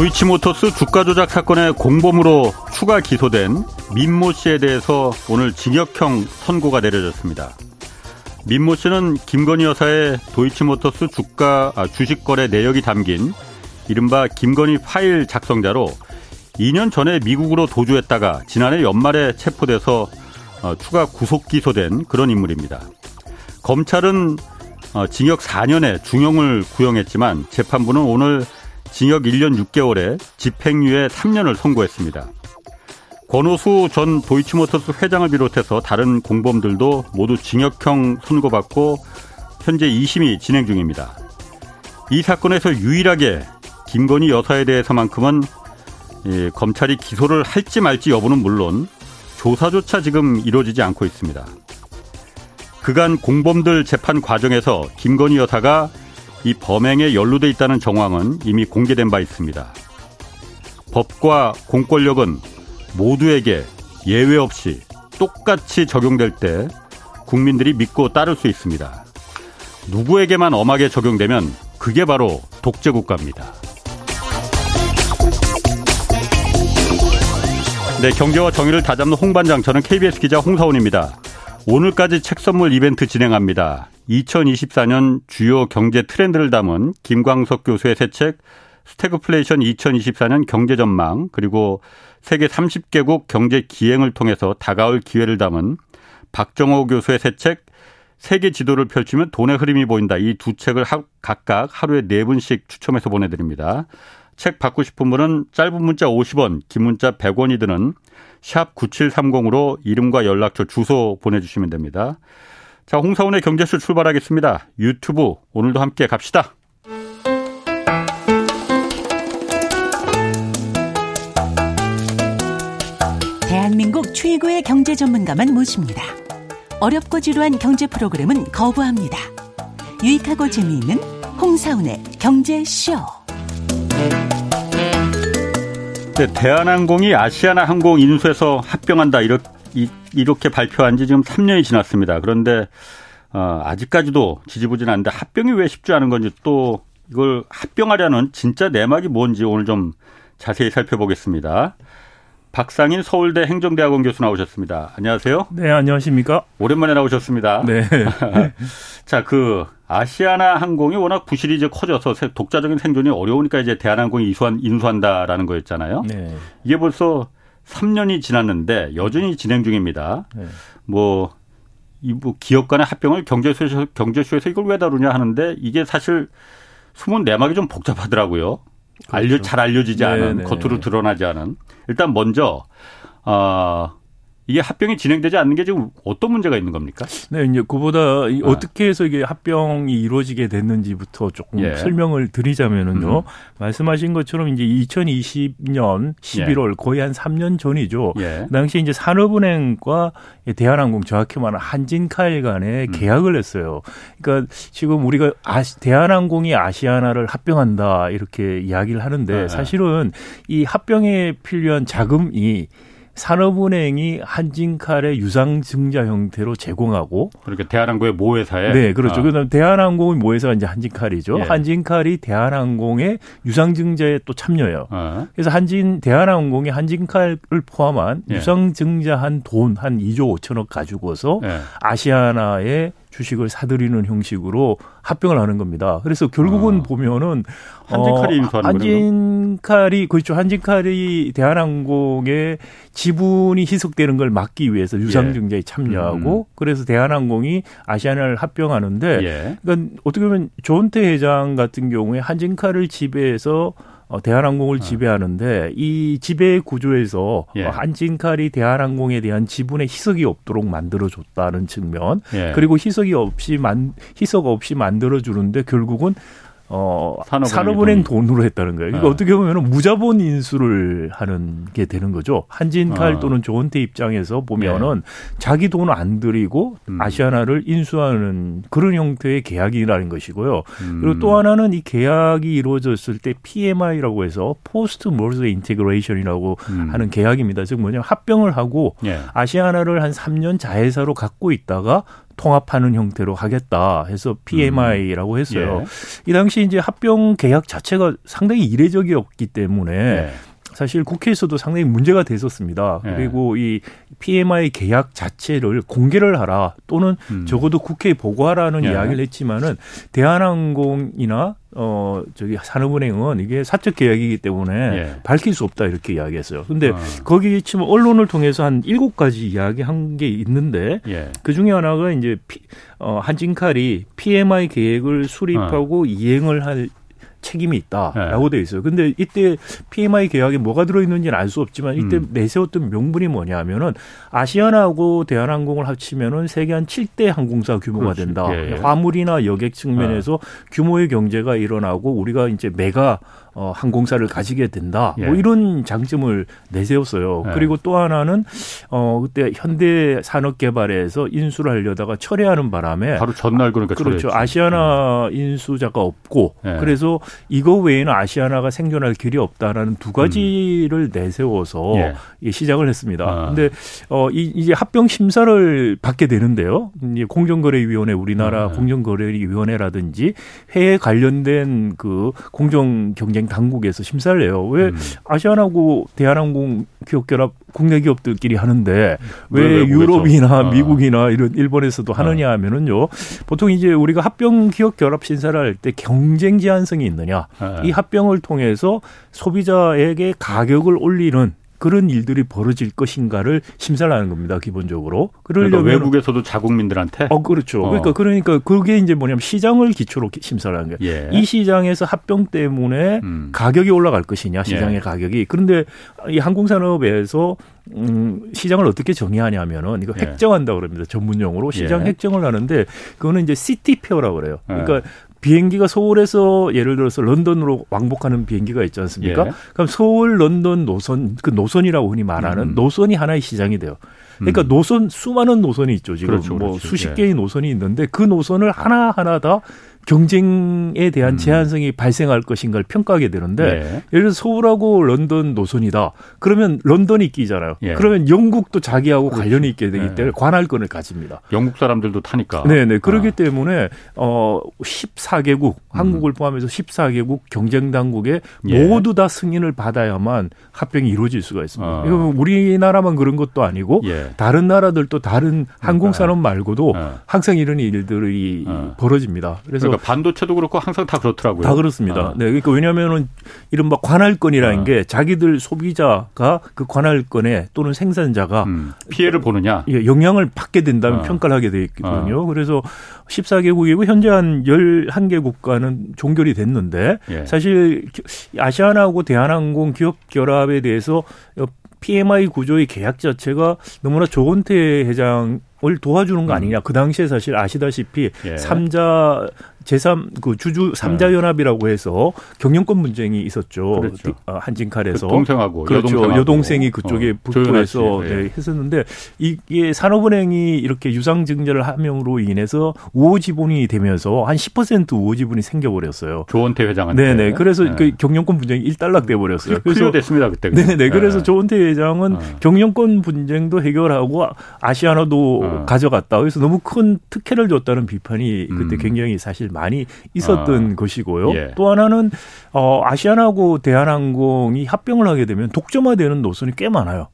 도이치모터스 주가 조작 사건의 공범으로 추가 기소된 민모 씨에 대해서 오늘 징역형 선고가 내려졌습니다. 민모 씨는 김건희 여사의 도이치모터스 주가 아, 주식 거래 내역이 담긴 이른바 김건희 파일 작성자로 2년 전에 미국으로 도주했다가 지난해 연말에 체포돼서 어, 추가 구속 기소된 그런 인물입니다. 검찰은 어, 징역 4년에 중형을 구형했지만 재판부는 오늘 징역 1년 6개월에 집행유예 3년을 선고했습니다. 권오수 전 도이치모터스 회장을 비롯해서 다른 공범들도 모두 징역형 선고받고 현재 2심이 진행 중입니다. 이 사건에서 유일하게 김건희 여사에 대해서만큼은 예, 검찰이 기소를 할지 말지 여부는 물론 조사조차 지금 이루어지지 않고 있습니다. 그간 공범들 재판 과정에서 김건희 여사가 이 범행에 연루돼 있다는 정황은 이미 공개된 바 있습니다. 법과 공권력은 모두에게 예외 없이 똑같이 적용될 때 국민들이 믿고 따를 수 있습니다. 누구에게만 엄하게 적용되면 그게 바로 독재 국가입니다. 네, 경제와 정의를 다잡는 홍반장 저는 KBS 기자 홍사원입니다. 오늘까지 책 선물 이벤트 진행합니다. 2024년 주요 경제 트렌드를 담은 김광석 교수의 새 책 스태그플레이션 2024년 경제 전망 그리고 세계 30개국 경제 기행을 통해서 다가올 기회를 담은 박정호 교수의 새 책 세계 지도를 펼치면 돈의 흐름이 보인다. 이 두 책을 각각 하루에 네 분씩 추첨해서 보내드립니다. 책 받고 싶은 분은 짧은 문자 50원, 긴 문자 100원이 드는 샵 9730으로 이름과 연락처 주소 보내주시면 됩니다. 자, 홍사원의 경제쇼 출발하겠습니다. 유튜브 오늘도 함께 갑시다. 대한민국 최고의 경제 전문가만 모십니다. 어렵고 지루한 경제 프로그램은 거부합니다. 유익하고 재미있는 홍사운의 경제쇼. 네, 대한항공이 아시아나 항공 인수해서 합병한다 이렇게 이렇게 발표한 지 지금 3년이 지났습니다. 그런데 어, 아직까지도 지지부진한데 합병이 왜 쉽지 않은 건지 또 이걸 합병하려는 진짜 내막이 뭔지 오늘 좀 자세히 살펴보겠습니다. 박상인 서울대 행정대학원 교수 나오셨습니다. 안녕하세요. 네, 안녕하십니까? 오랜만에 나오셨습니다. 네. 자, 그 아시아나 항공이 워낙 부실이 이제 커져서 독자적인 생존이 어려우니까 이제 대한항공이 인수한, 인수한다라는 거였잖아요. 네. 이게 벌써 3년이 지났는데 여전히 진행 중입니다. 네. 뭐, 이뭐 기업 간의 합병을 경제쇼에서, 경제쇼에서 이걸 왜 다루냐 하는데 이게 사실 숨은 내막이 좀 복잡하더라고요. 그렇죠. 알려, 잘 알려지지 않은, 네네. 네. 겉으로 드러나지 않은. 일단 먼저, 어, 이게 합병이 진행되지 않는 게 지금 어떤 문제가 있는 겁니까? 네, 이제 그보다 아. 어떻게 해서 이게 합병이 이루어지게 됐는지부터 조금 예. 설명을 드리자면은요. 음. 말씀하신 것처럼 이제 2020년 11월 예. 거의 한 3년 전이죠. 예. 그 당시 이제 산업은행과 대한항공 정확히 말하면 한진칼 간에 음. 계약을 했어요. 그러니까 지금 우리가 아시, 대한항공이 아시아나를 합병한다 이렇게 이야기를 하는데 네. 사실은 이 합병에 필요한 자금이 산업은행이 한진칼의 유상증자 형태로 제공하고 그러니까 대한항공의 모회사에 네 그렇죠. 아. 그다음 대한항공의 모회사가 이제 한진칼이죠. 예. 한진칼이 대한항공의 유상증자에 또 참여해요. 아. 그래서 한진 대한항공이 한진칼을 포함한 예. 유상증자한 돈 한 2조 5천억 가지고서 예. 아시아나의 주식을 사들이는 형식으로 합병을 하는 겁니다. 그래서 결국은 어. 보면은 한진칼이 인수하는 어, 한진칼이 그렇죠. 한진칼이 대한항공의 지분이 희석되는 걸 막기 위해서 유상증자에 예. 참여하고 음. 그래서 대한항공이 아시아나를 합병하는데 예. 그러니까 어떻게 보면 조은태 회장 같은 경우에 한진칼을 지배해서 어, 대한항공을 어. 지배하는데 이 지배 구조에서 예. 어, 한진칼이 대한항공에 대한 지분의 희석이 없도록 만들어줬다는 측면 예. 그리고 희석이 없이 만 희석 없이 만들어주는데 결국은 어, 산업은행, 돈으로 했다는 거예요. 그러니까 네. 어떻게 보면 무자본 인수를 하는 게 되는 거죠. 한진칼 어. 또는 조원태 입장에서 보면은 네. 자기 돈을 안 들이고 음. 아시아나를 인수하는 그런 형태의 계약이라는 것이고요. 음. 그리고 또 하나는 이 계약이 이루어졌을 때 PMI라고 해서 post merger integration이라고 음. 하는 계약입니다. 즉 뭐냐면 합병을 하고 네. 아시아나를 한 3년 자회사로 갖고 있다가 통합하는 형태로 하겠다 해서 PMI라고 했어요. 예. 이 당시 이제 합병 계약 자체가 상당히 이례적이었기 때문에 예. 사실 국회에서도 상당히 문제가 됐었습니다. 네. 그리고 이 PMI 계약 자체를 공개를 하라 또는 음. 적어도 국회에 보고하라는 네. 이야기를 했지만은 대한항공이나 어 저기 산업은행은 이게 사적 계약이기 때문에 예. 밝힐 수 없다 이렇게 이야기했어요. 근데 어. 거기 지금 언론을 통해서 한 일곱 가지 이야기한 게 있는데 예. 그 중에 하나가 이제 피, 어 한진칼이 PMI 계획을 수립하고 어. 이행을 할 책임이 있다라고 네. 돼 있어요. 근데 이때 PMI 계약에 뭐가 들어있는지는 알 수 없지만 이때 음. 내세웠던 명분이 뭐냐면은 아시아나하고 대한항공을 합치면은 세계 한 7대 항공사 규모가 그렇지. 된다. 예, 예. 화물이나 여객 측면에서 네. 규모의 경제가 일어나고 우리가 이제 메가 어, 항공사를 가지게 된다. 뭐 예. 뭐 이런 장점을 내세웠어요. 예. 그리고 또 하나는 어 그때 현대 산업개발에서 인수를 하려다가 철회하는 바람에 바로 전날 그러니까 그렇죠. 철회했죠. 아시아나 음. 인수자가 없고 예. 그래서 이거 외에는 아시아나가 생존할 길이 없다라는 두 가지를 음. 내세워서 예. 시작을 했습니다. 아. 근데 어 이, 이제 합병 심사를 받게 되는데요. 이제 공정거래위원회 우리나라 아. 공정거래위원회라든지 해외 관련된 그 공정 경쟁 당국에서 심사를 해요. 왜 음. 아시아나고 대한항공 기업결합 국내 기업들끼리 하는데 왜, 왜 유럽이나 아. 미국이나 이런 일본에서도 하느냐 아. 하면은요. 보통 이제 우리가 합병 기업 결합 심사를 할 때 경쟁 제한성이 있느냐. 아. 이 합병을 통해서 소비자에게 가격을 올리는 그런 일들이 벌어질 것인가를 심사를 하는 겁니다. 기본적으로. 그러려면 그러니까 외국에서도 자국민들한테. 어 그렇죠. 어. 그러니까 그러니까 그게 이제 뭐냐면 시장을 기초로 심사를 하는 거예요. 예. 이 시장에서 합병 때문에 음. 가격이 올라갈 것이냐 시장의 예. 가격이. 그런데 이 항공산업에서 음, 시장을 어떻게 정의하냐면은 이거 예. 획정한다 그럽니다. 전문용어로 시장 예. 획정을 하는데 그거는 이제 city pair라고 그래요. 그러니까 예. 비행기가 서울에서 예를 들어서 런던으로 왕복하는 비행기가 있지 않습니까? 예. 그럼 서울 런던 노선 그 노선이라고 흔히 말하는 음. 노선이 하나의 시장이 돼요. 그러니까 음. 노선 수많은 노선이 있죠. 지금 그렇죠, 뭐 그렇죠. 수십 예. 개의 노선이 있는데 그 노선을 하나 하나 다 경쟁에 대한 음. 제한성이 발생할 것인가를 평가하게 되는데 네. 예를 들어 서울하고 런던 노선이다. 그러면 런던이 끼잖아요. 예. 그러면 영국도 자기하고 그렇죠. 관련이 있게 되기 네. 때문에 관할권을 가집니다. 영국 사람들도 타니까. 네, 네. 그렇기 아. 때문에 어 14개국 한국을 음. 포함해서 14개국 경쟁 당국에 예. 모두 다 승인을 받아야만 합병이 이루어질 수가 있습니다. 어. 이거 우리나라만 그런 것도 아니고 예. 다른 나라들도 다른 항공 산업 말고도 어. 항상 이런 일들이 어. 벌어집니다. 그래서 그러니까 반도체도 그렇고 항상 다 그렇더라고요. 다 그렇습니다. 아. 네, 그러니까 왜냐하면은 이른바 관할권이라는 아. 게 자기들 소비자가 그 관할권에 또는 생산자가 음. 피해를 보느냐, 예, 영향을 받게 된다면 아. 평가를 하게 돼 있거든요. 아. 그래서 14개국이고 현재 한 11개 국가는 종결이 됐는데 예. 사실 아시아나하고 대한항공 기업 결합에 대해서 PMI 구조의 계약 자체가 너무나 조건태 회장 을 도와주는 거 음. 아니냐. 그 당시에 사실 아시다시피 예. 삼자 제3 그 주주 삼자 연합이라고 해서 경영권 분쟁이 있었죠. 그렇죠. 어, 한진칼에서 그 동생하고 그렇죠. 여동생하고. 여동생이 그쪽에 어, 붙고해서 네. 네, 했었는데 이게 산업은행이 이렇게 유상 증자를 함으로 인해서 우호 지분이 되면서 한 10% 우호 지분이 생겨버렸어요. 조원태 회장한테. 네네. 그래서 네. 그 경영권 분쟁이 일단락 돼버렸어요. 그래서 됐습니다 그때. 네네. 네. 그래서 조원태 회장은 어. 경영권 분쟁도 해결하고 아시아나도 어. 가져갔다. 그래서 너무 큰 특혜를 줬다는 비판이 그때 음. 굉장히 사실 많이 있었던 아. 것이고요. 예. 또 하나는 어 아시아나하고 대한항공이 합병을 하게 되면 독점화되는 노선이 꽤 많아요.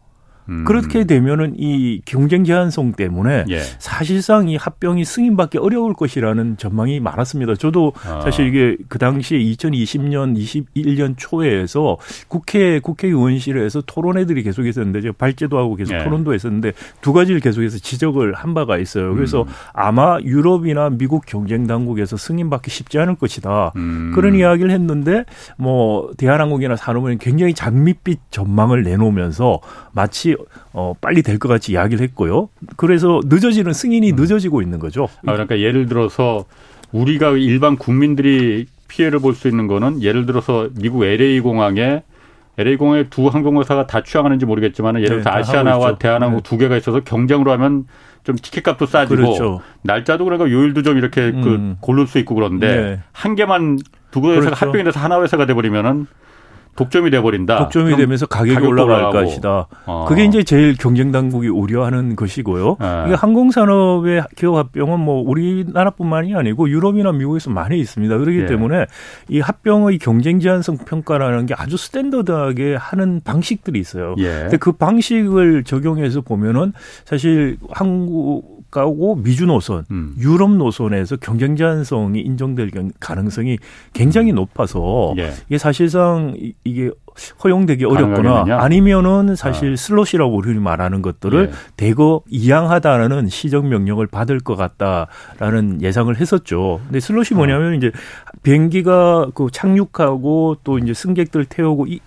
음. 그렇게 되면은 이 경쟁 제한성 때문에 예. 사실상 이 합병이 승인받기 어려울 것이라는 전망이 많았습니다. 저도 아. 사실 이게 그 당시에 2020년, 21년 초에서 국회 국회의원실에서 토론회들이 계속 있었는데 제가 발제도 하고 계속 예. 토론도 했었는데 두 가지를 계속해서 지적을 한 바가 있어요. 그래서 음. 아마 유럽이나 미국 경쟁 당국에서 승인받기 쉽지 않을 것이다. 음. 그런 이야기를 했는데 뭐 대한항공이나 산업은 굉장히 장밋빛 전망을 내놓으면서 마치 어, 빨리 될 것 같이 이야기를 했고요. 그래서 늦어지는 승인이 음. 늦어지고 있는 거죠. 아, 그러니까 예를 들어서 우리가 일반 국민들이 피해를 볼 수 있는 거는 예를 들어서 미국 LA 공항에 LA 공항에 두 항공사가 다 취향하는지 모르겠지만 예를 들어서 네, 아시아나와 대한항공 네. 두 개가 있어서 경쟁으로 하면 좀 티켓값도 싸지고 그렇죠. 날짜도 그러니까 요일도 좀 이렇게 그 음. 그 고를 수 있고 그런데 네. 한 개만 두 개회사가 그렇죠. 합병이 돼서 하나 회사가 돼 버리면은 독점이 돼버린다. 독점이 되면서 가격이 올라갈 올라가고. 것이다. 어. 그게 이제 제일 경쟁 당국이 우려하는 것이고요. 네. 이게 항공산업의 기업 합병은 뭐 우리나라뿐만이 아니고 유럽이나 미국에서 많이 있습니다. 그렇기 예. 때문에 이 합병의 경쟁 제한성 평가라는 게 아주 스탠더드하게 하는 방식들이 있어요. 예. 근데 그 방식을 적용해서 보면은 사실 한국 가고 미주 노선, 음. 유럽 노선에서 경쟁 제한성이 인정될 가능성이 굉장히 음. 높아서 예. 이게 사실상 이게 허용되기 어렵거나 아니면은 사실 아. 슬롯이라고 우리 말하는 것들을 예. 대거 이양하라는 시정 명령을 받을 것 같다라는 예상을 했었죠. 근데 슬롯이 어. 뭐냐면 어. 이제 비행기가 그 착륙하고 또 이제 승객들 태우고 이,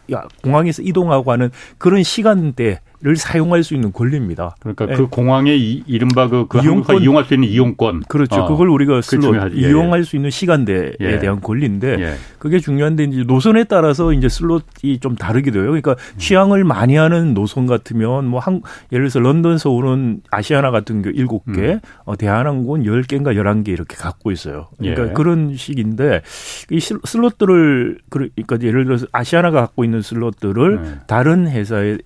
공항에서 이동하고 하는 그런 시간대 를 사용할 수 있는 권리입니다. 그러니까 네. 그 공항에 이, 이른바 그, 그 이용권 이용할 수 있는 이용권. 그렇죠. 어. 그걸 우리가 슬롯 예, 이용할 예. 수 있는 시간대에 예. 대한 권리인데 예. 그게 중요한데 이제 노선에 따라서 이제 슬롯이 좀 다르기도 해요. 그러니까 음. 취항을 많이 하는 노선 같으면 뭐 한 예를 들어서 런던 서울은 아시아나 같은 경우 7개, 음. 어, 대한항공은 10개인가 11개 이렇게 갖고 있어요. 그러니까 예. 그런 식인데 이 슬롯들을 그러니까 예를 들어서 아시아나가 갖고 있는 슬롯들을 네. 다른 회사에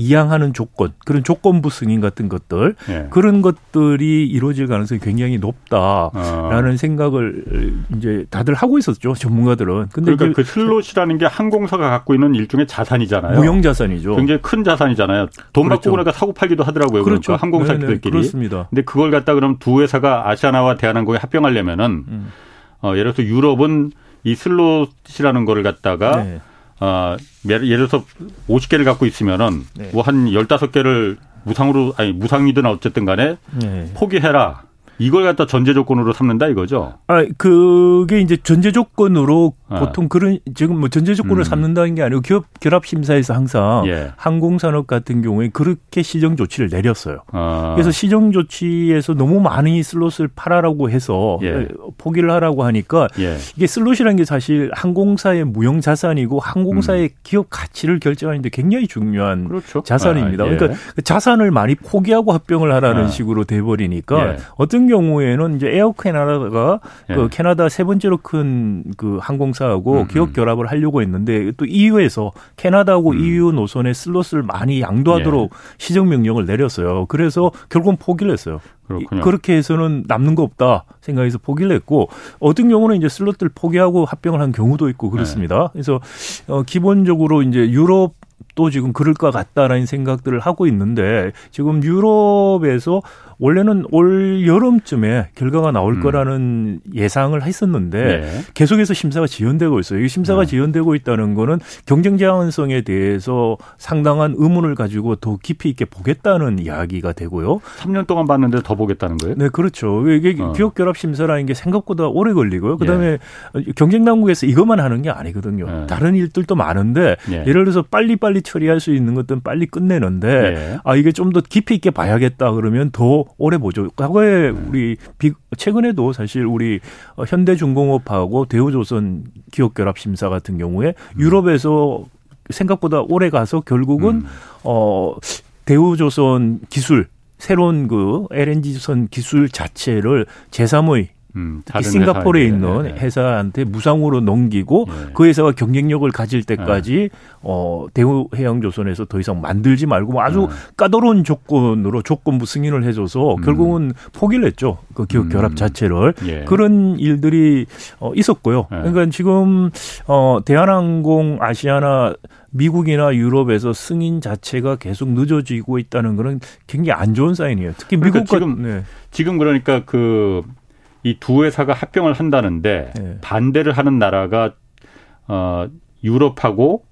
이양하는 조건, 그런 조건부 승인 같은 것들, 예. 그런 것들이 이루어질 가능성이 굉장히 높다라는 어. 생각을 이제 다들 하고 있었죠, 전문가들은. 근데 그러니까 그 슬롯이라는 게 항공사가 갖고 있는 일종의 자산이잖아요. 무형 자산이죠. 굉장히 큰 자산이잖아요. 돈 그렇죠. 받고 그러니까 사고 팔기도 하더라고요. 그렇죠. 그러니까 항공사들끼리. 그렇습니다. 근데 그걸 갖다 그럼 두 회사가 아시아나와 대한항공에 합병하려면은 음. 어, 예를 들어서 유럽은 이 슬롯이라는 거를 갖다가 네. 어, 예를 들어서 50개를 갖고 있으면은 네. 뭐 한 15개를 무상으로 아니 무상이든 어쨌든 간에 네. 포기해라. 이걸 갖다 전제 조건으로 삼는다 이거죠. 아, 그게 이제 전제 조건으로 아. 보통 그런 지금 뭐 전제 조건을 음. 삼는다는 게 아니고 기업 결합 심사에서 항상 예. 항공산업 같은 경우에 그렇게 시정 조치를 내렸어요. 아. 그래서 시정 조치에서 너무 많이 슬롯을 팔아라고 해서 예. 포기를 하라고 하니까 예. 이게 슬롯이라는 게 사실 항공사의 무형 자산이고 항공사의 음. 기업 가치를 결정하는데 굉장히 중요한 그렇죠. 자산입니다. 아, 예. 그러니까 그 자산을 많이 포기하고 합병을 하라는 아. 식으로 돼 버리니까 예. 어떤 경우에는 이제 에어 캐나다가 예. 그 캐나다 세 번째로 큰 그 항공사 하고 음, 기업 음. 결합을 하려고 했는데 또 EU에서 캐나다하고 음. EU 노선의 슬롯을 많이 양도하도록 예. 시정 명령을 내렸어요. 그래서 결국은 포기를 했어요. 그렇군요. 그렇게 해서는 남는 거 없다 생각해서 포기를 했고 어떤 경우는 이제 슬롯들 포기하고 합병을 한 경우도 있고 그렇습니다. 네. 그래서 어 기본적으로 이제 유럽 또 지금 그럴 것 같다라는 생각들을 하고 있는데 지금 유럽에서 원래는 올 여름쯤에 결과가 나올 음. 거라는 예상을 했었는데 네. 계속해서 심사가 지연되고 있어요. 이 심사가 네. 지연되고 있다는 거는 경쟁 제한성에 대해서 상당한 의문을 가지고 더 깊이 있게 보겠다는 이야기가 되고요. 3년 동안 봤는데 더 보겠다는 거예요? 네, 그렇죠. 이게 어. 기업 결합 심사라는 게 생각보다 오래 걸리고요. 그다음에 예. 경쟁 당국에서 이것만 하는 게 아니거든요. 예. 다른 일들도 많은데 예. 예를 들어서 빨리빨리 처리할 수 있는 것들은 빨리 끝내는데 예. 아 이게 좀 더 깊이 있게 봐야겠다 그러면 더 오래 보죠. 과거에 네. 우리 비, 최근에도 사실 우리 어, 현대중공업하고 대우조선 기업결합 심사 같은 경우에 음. 유럽에서 생각보다 오래 가서 결국은 음. 어 대우조선 기술 새로운 그 LNG선 기술 자체를 제3의 음, 특히 싱가포르에 있는 네, 네. 회사한테 무상으로 넘기고 네. 그 회사가 경쟁력을 가질 때까지 네. 어, 대우해양조선에서 더 이상 만들지 말고 뭐 아주 네. 까다로운 조건으로 조건부 승인을 해줘서 음. 결국은 포기를 했죠. 그 기업 음. 결합 자체를 예. 그런 일들이 어, 있었고요. 네. 그러니까 지금 어, 대한항공 아시아나 미국이나 유럽에서 승인 자체가 계속 늦어지고 있다는 거는 굉장히 안 좋은 사인이에요. 특히 그러니까 미국과 지금, 네. 지금 그러니까 그 이 두 회사가 합병을 한다는데 네. 반대를 하는 나라가 어 유럽하고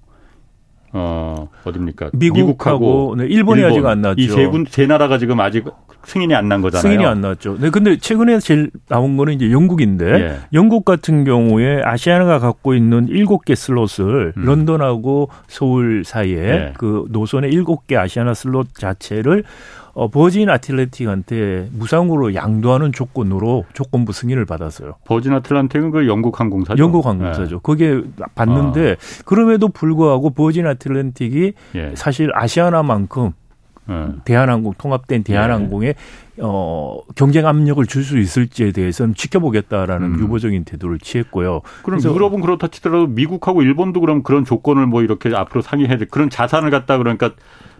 어 어딥니까? 미국하고, 미국하고 네, 일본이 일본. 아직 안 나왔죠. 이 세 군, 세 나라가 지금 아직 승인이 안 난 거잖아요. 승인이 안 나왔죠. 네, 근데 최근에 제일 나온 거는 이제 영국인데 예. 영국 같은 경우에 아시아나가 갖고 있는 일곱 개 슬롯을 음. 런던하고 서울 사이에 예. 그 노선의 일곱 개 아시아나 슬롯 자체를 어, 버진 아틀랜틱한테 무상으로 양도하는 조건으로 조건부 승인을 받았어요. 버진 아틀란틱은 그 영국 항공사죠. 영국 항공사죠. 네. 거기에 받는데 아. 그럼에도 불구하고 버진 아틀랜틱이 예. 사실 아시아나만큼 음. 대한항공 통합된 대한항공에 예. 어, 경쟁 압력을 줄 수 있을지에 대해서는 지켜보겠다라는 음. 유보적인 태도를 취했고요. 그럼 유럽은 그렇다 치더라도 미국하고 일본도 그럼 그런 조건을 뭐 이렇게 앞으로 상의해야 돼. 그런 자산을 갖다 그러니까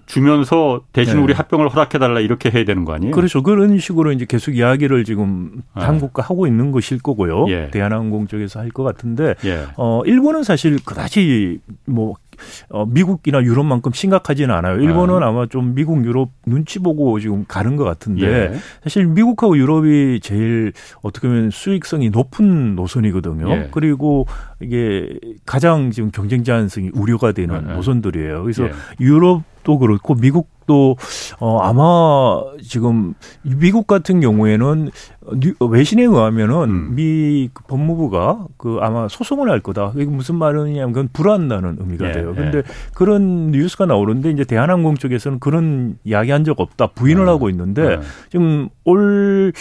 주면서 대신 네. 우리 합병을 허락해달라 이렇게 해야 되는 거 아니에요? 그렇죠. 그런 식으로 이제 계속 이야기를 지금 네. 한국과 하고 있는 것일 거고요. 예. 대한항공 쪽에서 할 것 같은데, 예. 어, 일본은 사실 그다지 뭐 어, 미국이나 유럽만큼 심각하지는 않아요. 일본은 아. 아마 좀 미국, 유럽 눈치 보고 지금 가는 것 같은데 예. 사실 미국하고 유럽이 제일 어떻게 보면 수익성이 높은 노선이거든요. 예. 그리고 이게 가장 지금 경쟁 제한성이 우려가 되는 예. 노선들이에요. 그래서 예. 유럽도 그렇고 미국도 어 아마 지금 미국 같은 경우에는 외신에 의하면은 음. 미그 법무부가 그 아마 소송을 할 거다. 이게 무슨 말이냐면 그건 불안다는 의미가 예, 돼요. 근데 예. 그런 뉴스가 나오는데 이제 대한항공 쪽에서는 그런 이야기한 적 없다. 부인을 음. 하고 있는데 음. 지금 올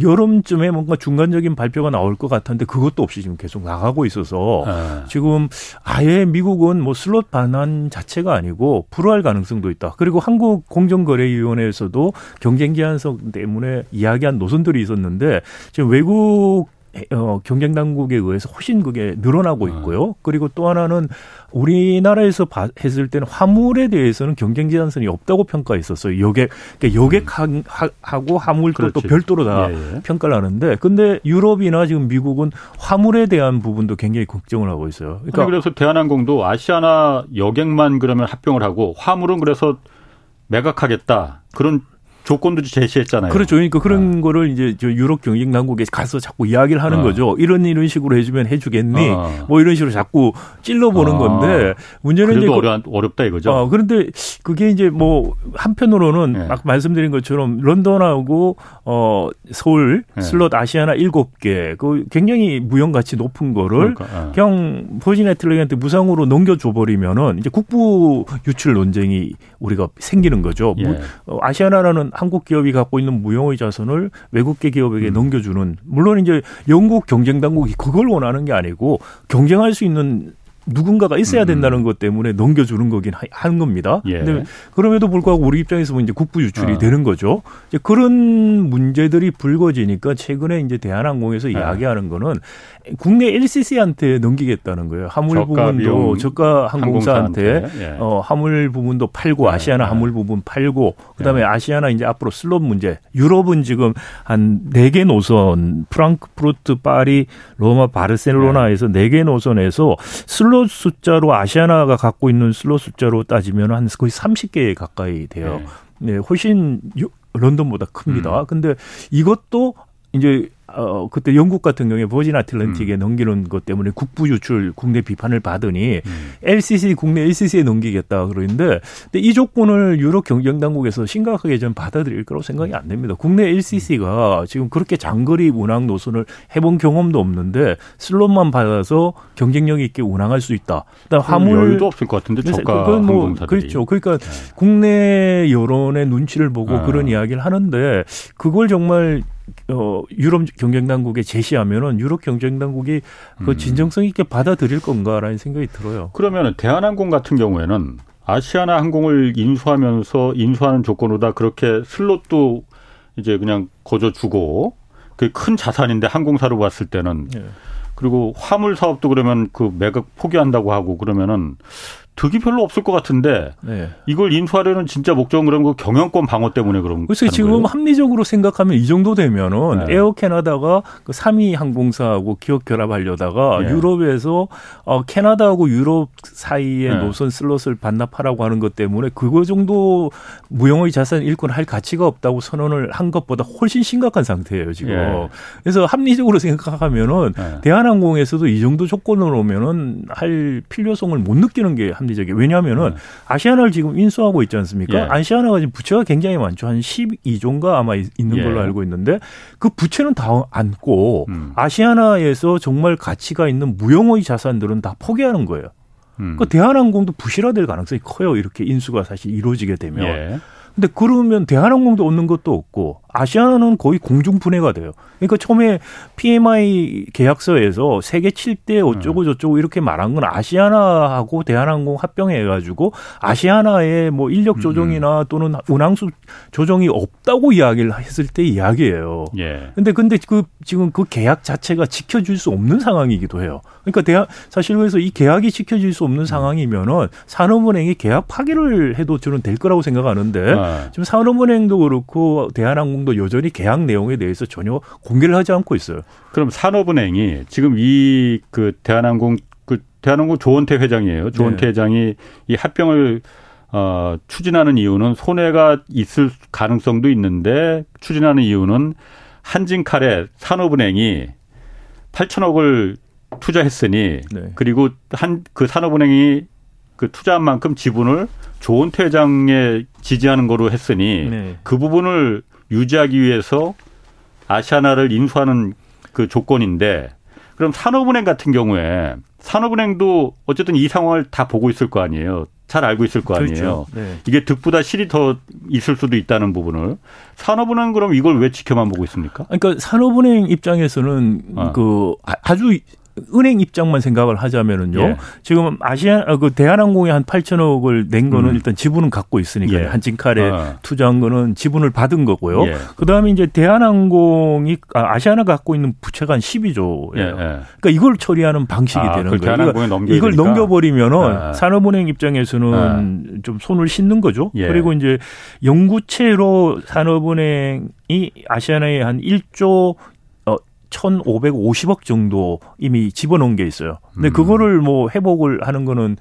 여름쯤에 뭔가 중간적인 발표가 나올 것 같은데 그것도 없이 지금 계속 나가고 있어서 아. 지금 아예 미국은 뭐 슬롯 반환 자체가 아니고 불허할 가능성도 있다. 그리고 한국 공정거래위원회에서도 경쟁 제한성 때문에 이야기한 노선들이 있었는데 지금 외국 어, 경쟁 당국에 의해서 훨씬 그게 늘어나고 있고요. 아. 그리고 또 하나는 우리나라에서 바, 했을 때는 화물에 대해서는 경쟁 제한성이 없다고 평가했었어요. 여객 그러니까 여객하고 화물도 또 별도로 다 예, 예. 평가를 하는데 근데 유럽이나 지금 미국은 화물에 대한 부분도 굉장히 걱정을 하고 있어요. 그러니까 그래서 대한항공도 아시아나 여객만 그러면 합병을 하고 화물은 그래서 매각하겠다. 그런 조건도 제시했잖아요. 그렇죠. 그러니까 그런 아. 거를 이제 저 유럽 경쟁 당국에 가서 자꾸 이야기를 하는 아. 거죠. 이런 이런 식으로 해주면 해주겠니? 아. 뭐 이런 식으로 자꾸 찔러보는 아. 건데 문제는 이제 어려, 어렵다 이거죠. 어, 그런데 그게 이제 뭐 한편으로는 네. 막 말씀드린 것처럼 런던하고 어 서울 네. 슬롯 아시아나 일곱 개 그 굉장히 무형 가치 높은 거를 그러니까, 아. 그냥 포진 애틀레한테 무상으로 넘겨줘 버리면은 이제 국부 유출 논쟁이 우리가 생기는 거죠. 예. 어, 아시아나라는 한국 기업이 갖고 있는 무형의 자산을 외국계 기업에게 음. 넘겨주는 물론 이제 영국 경쟁 당국이 그걸 원하는 게 아니고 경쟁할 수 있는 누군가가 있어야 음. 된다는 것 때문에 넘겨주는 거긴 하는 겁니다. 예. 근데 그럼에도 불구하고 우리 입장에서 보면 이제 국부 유출이 어. 되는 거죠. 이제 그런 문제들이 불거지니까 최근에 이제 대한항공에서 예. 이야기하는 거는 국내 LCC한테 넘기겠다는 거예요. 화물 부분도 저가 항공사한테. 예. 어, 화물 부분도 팔고 예. 아시아나 예. 화물 부분 팔고 그다음에 예. 아시아나 이제 앞으로 슬롯 문제. 유럽은 지금 한 네 개 노선 프랑크푸르트, 파리, 로마, 바르셀로나에서 네 개 노선에서 슬롯 슬롯 숫자로 아시아나가 갖고 있는 슬롯 숫자로 따지면 한 거의 30개 가까이 돼요. 네, 네 훨씬 런던보다 큽니다. 음. 근데 이것도 이제 어, 그때 영국 같은 경우에 버진 아틀란틱에 음. 넘기는 것 때문에 국부 유출 국내 비판을 받으니 음. LCC 국내 LCC에 넘기겠다 그러는데 근데 이 조건을 유럽 경쟁 당국에서 심각하게 좀 받아들일 거라고 생각이 안 됩니다. 국내 LCC가 음. 지금 그렇게 장거리 운항 노선을 해본 경험도 없는데 슬롯만 받아서 경쟁력 있게 운항할 수 있다. 그다음 화물 여유도 없을 것 같은데 저가 뭐 항공사들이 그렇죠. 그러니까 네. 국내 여론의 눈치를 보고 아. 그런 이야기를 하는데 그걸 정말 어, 유럽 경쟁 당국에 제시하면은 유럽 경쟁 당국이 그 음. 진정성 있게 받아들일 건가라는 생각이 들어요. 그러면 대한항공 같은 경우에는 아시아나 항공을 인수하면서 인수하는 조건으로다 그렇게 슬롯도 이제 그냥 거저 주고 그 큰 자산인데 항공사로 봤을 때는 네. 그리고 화물 사업도 그러면 그 매각 포기한다고 하고 그러면은 득이 별로 없을 것 같은데 네. 이걸 인수하려는 진짜 목적은 그런 거 경영권 방어 때문에 그런 그래서 지금 거예요? 합리적으로 생각하면 이 정도 되면은 네. 에어 캐나다가 그 3위 항공사하고 기업 결합하려다가 네. 유럽에서 어 캐나다하고 유럽 사이에 네. 노선 슬롯을 반납하라고 하는 것 때문에 그거 정도 무형의 자산 잃고 할 가치가 없다고 선언을 한 것보다 훨씬 심각한 상태예요 지금. 예. 그래서 합리적으로 생각하면은 네. 대한항공에서도 이 정도 조건으로 오면은 할 필요성을 못 느끼는 게 합리적이에요. 왜냐하면은 네. 아시아나를 지금 인수하고 있지 않습니까? 예. 아시아나가 지금 부채가 굉장히 많죠. 한 12조인가 아마 있는 걸로 예. 알고 있는데 그 부채는 다 안고 음. 아시아나에서 정말 가치가 있는 무형의 자산들은 다 포기하는 거예요. 음. 그 대한항공도 부실화될 가능성이 커요. 이렇게 인수가 사실 이루어지게 되면. 예. 근데 그러면 대한항공도 얻는 것도 없고 아시아나는 거의 공중 분해가 돼요. 그러니까 처음에 PMI 계약서에서 세계 7대 어쩌고 음. 저쩌고 이렇게 말한 건 아시아나하고 대한항공 합병해 가지고 아시아나의 뭐 인력 조정이나 음. 또는 운항수 조정이 없다고 이야기를 했을 때 이야기예요. 예. 근데 근데 그 지금 그 계약 자체가 지켜질 수 없는 상황이기도 해요. 그러니까 대한 사실 그래서 이 계약이 지켜질 수 없는 상황이면은 산업은행이 계약 파기를 해도 저는 될 거라고 생각하는데 아. 지금 산업은행도 그렇고 대한항공 도 여전히 계약 내용에 대해서 전혀 공개를 하지 않고 있어요. 그럼 산업은행이 지금 이 그 대한항공 그 대한항공 조원태 회장이에요. 조원태 네. 회장이 이 합병을 어, 추진하는 이유는 손해가 있을 가능성도 있는데 추진하는 이유는 한진칼에 산업은행이 8천억을 투자했으니 네. 그리고 한 그 산업은행이 그 투자한 만큼 지분을 좋은 퇴장에 지지하는 거로 했으니 네. 그 부분을 유지하기 위해서 아시아나를 인수하는 그 조건인데 그럼 산업은행 같은 경우에 산업은행도 어쨌든 이 상황을 다 보고 있을 거 아니에요. 잘 알고 있을 거 아니에요. 그렇죠. 네. 이게 득보다 실이 더 있을 수도 있다는 부분을 산업은행 그럼 이걸 왜 지켜만 보고 있습니까? 그러니까 산업은행 입장에서는 어. 그 아주 은행 입장만 생각을 하자면은요. 예. 지금 아시아 그 대한항공이 한 8천억을 낸 거는 음. 일단 지분은 갖고 있으니까 예. 한진칼에 아. 투자한 거는 지분을 받은 거고요. 예. 그다음에 이제 대한항공이 아, 아시아나 갖고 있는 부채가 한 12조예요. 예, 예. 그러니까 이걸 처리하는 방식이 아, 되는 거예요. 그러니까 이걸 되니까? 넘겨버리면은 아. 산업은행 입장에서는 아. 좀 손을 씻는 거죠. 예. 그리고 이제 영구채로 산업은행이 아시아나에 한 1조 1,550억 정도 이미 집어넣은 게 있어요. 근데 음. 그거를 뭐 회복을 하는 거는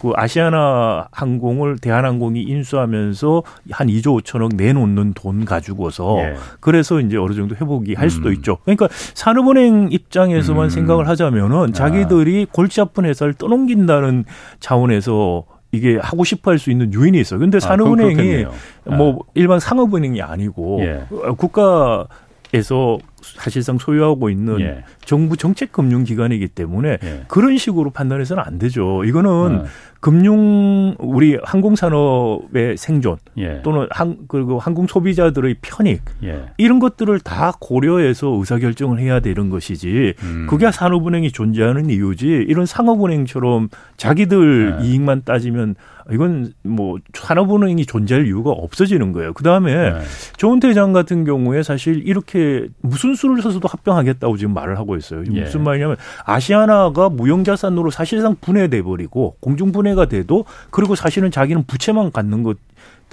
그 아시아나 항공을 대한항공이 인수하면서 한 2조 5천억 내놓는 돈 가지고서 예. 그래서 이제 어느 정도 회복이 할 수도 음. 있죠. 그러니까 산업은행 입장에서만 음. 생각을 하자면은 아. 자기들이 골치 아픈 회사를 떠넘긴다는 차원에서 이게 하고 싶어 할 수 있는 요인이 있어요. 근데 아, 산업은행이 아, 뭐 일반 상업은행이 아니고 예. 국가 에서 사실상 소유하고 있는 예. 정부 정책 금융 기관이기 때문에 예. 그런 식으로 판단해서는 안 되죠. 이거는 어. 금융 우리 항공 산업의 생존 예. 또는 항 그리고 항공 소비자들의 편익 예. 이런 것들을 다 고려해서 의사 결정을 해야 되는 것이지 음. 그게 산업은행이 존재하는 이유지 이런 상업은행처럼 자기들 예. 이익만 따지면 이건 뭐 산업은행이 존재할 이유가 없어지는 거예요. 그 다음에 네. 조은태 회장 같은 경우에 사실 이렇게 무슨 수를 써서도 합병하겠다고 지금 말을 하고 있어요. 예. 무슨 말이냐면 아시아나가 무형자산으로 사실상 분해돼 버리고 공중 분해가 돼도 그리고 사실은 자기는 부채만 갖는 것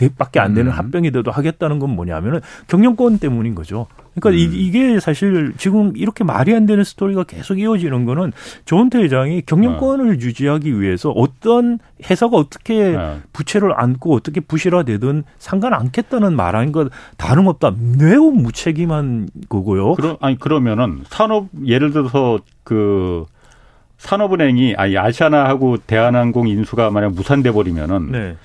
밖에 안 되는 음. 합병이 돼도 하겠다는 건 뭐냐면은 경영권 때문인 거죠. 그러니까 음. 이, 게 사실 지금 이렇게 말이 안 되는 스토리가 계속 이어지는 거는 조은태 회장이 경영권을 어. 유지하기 위해서 어떤 회사가 어떻게 어. 부채를 안고 어떻게 부실화되든 상관 않겠다는 말하는 것 다름없다. 매우 무책임한 거고요. 그러, 아니 그러면은 산업 예를 들어서 그 산업은행이 아니 아시아나하고 대한항공 인수가 만약 무산돼 버리면은 네.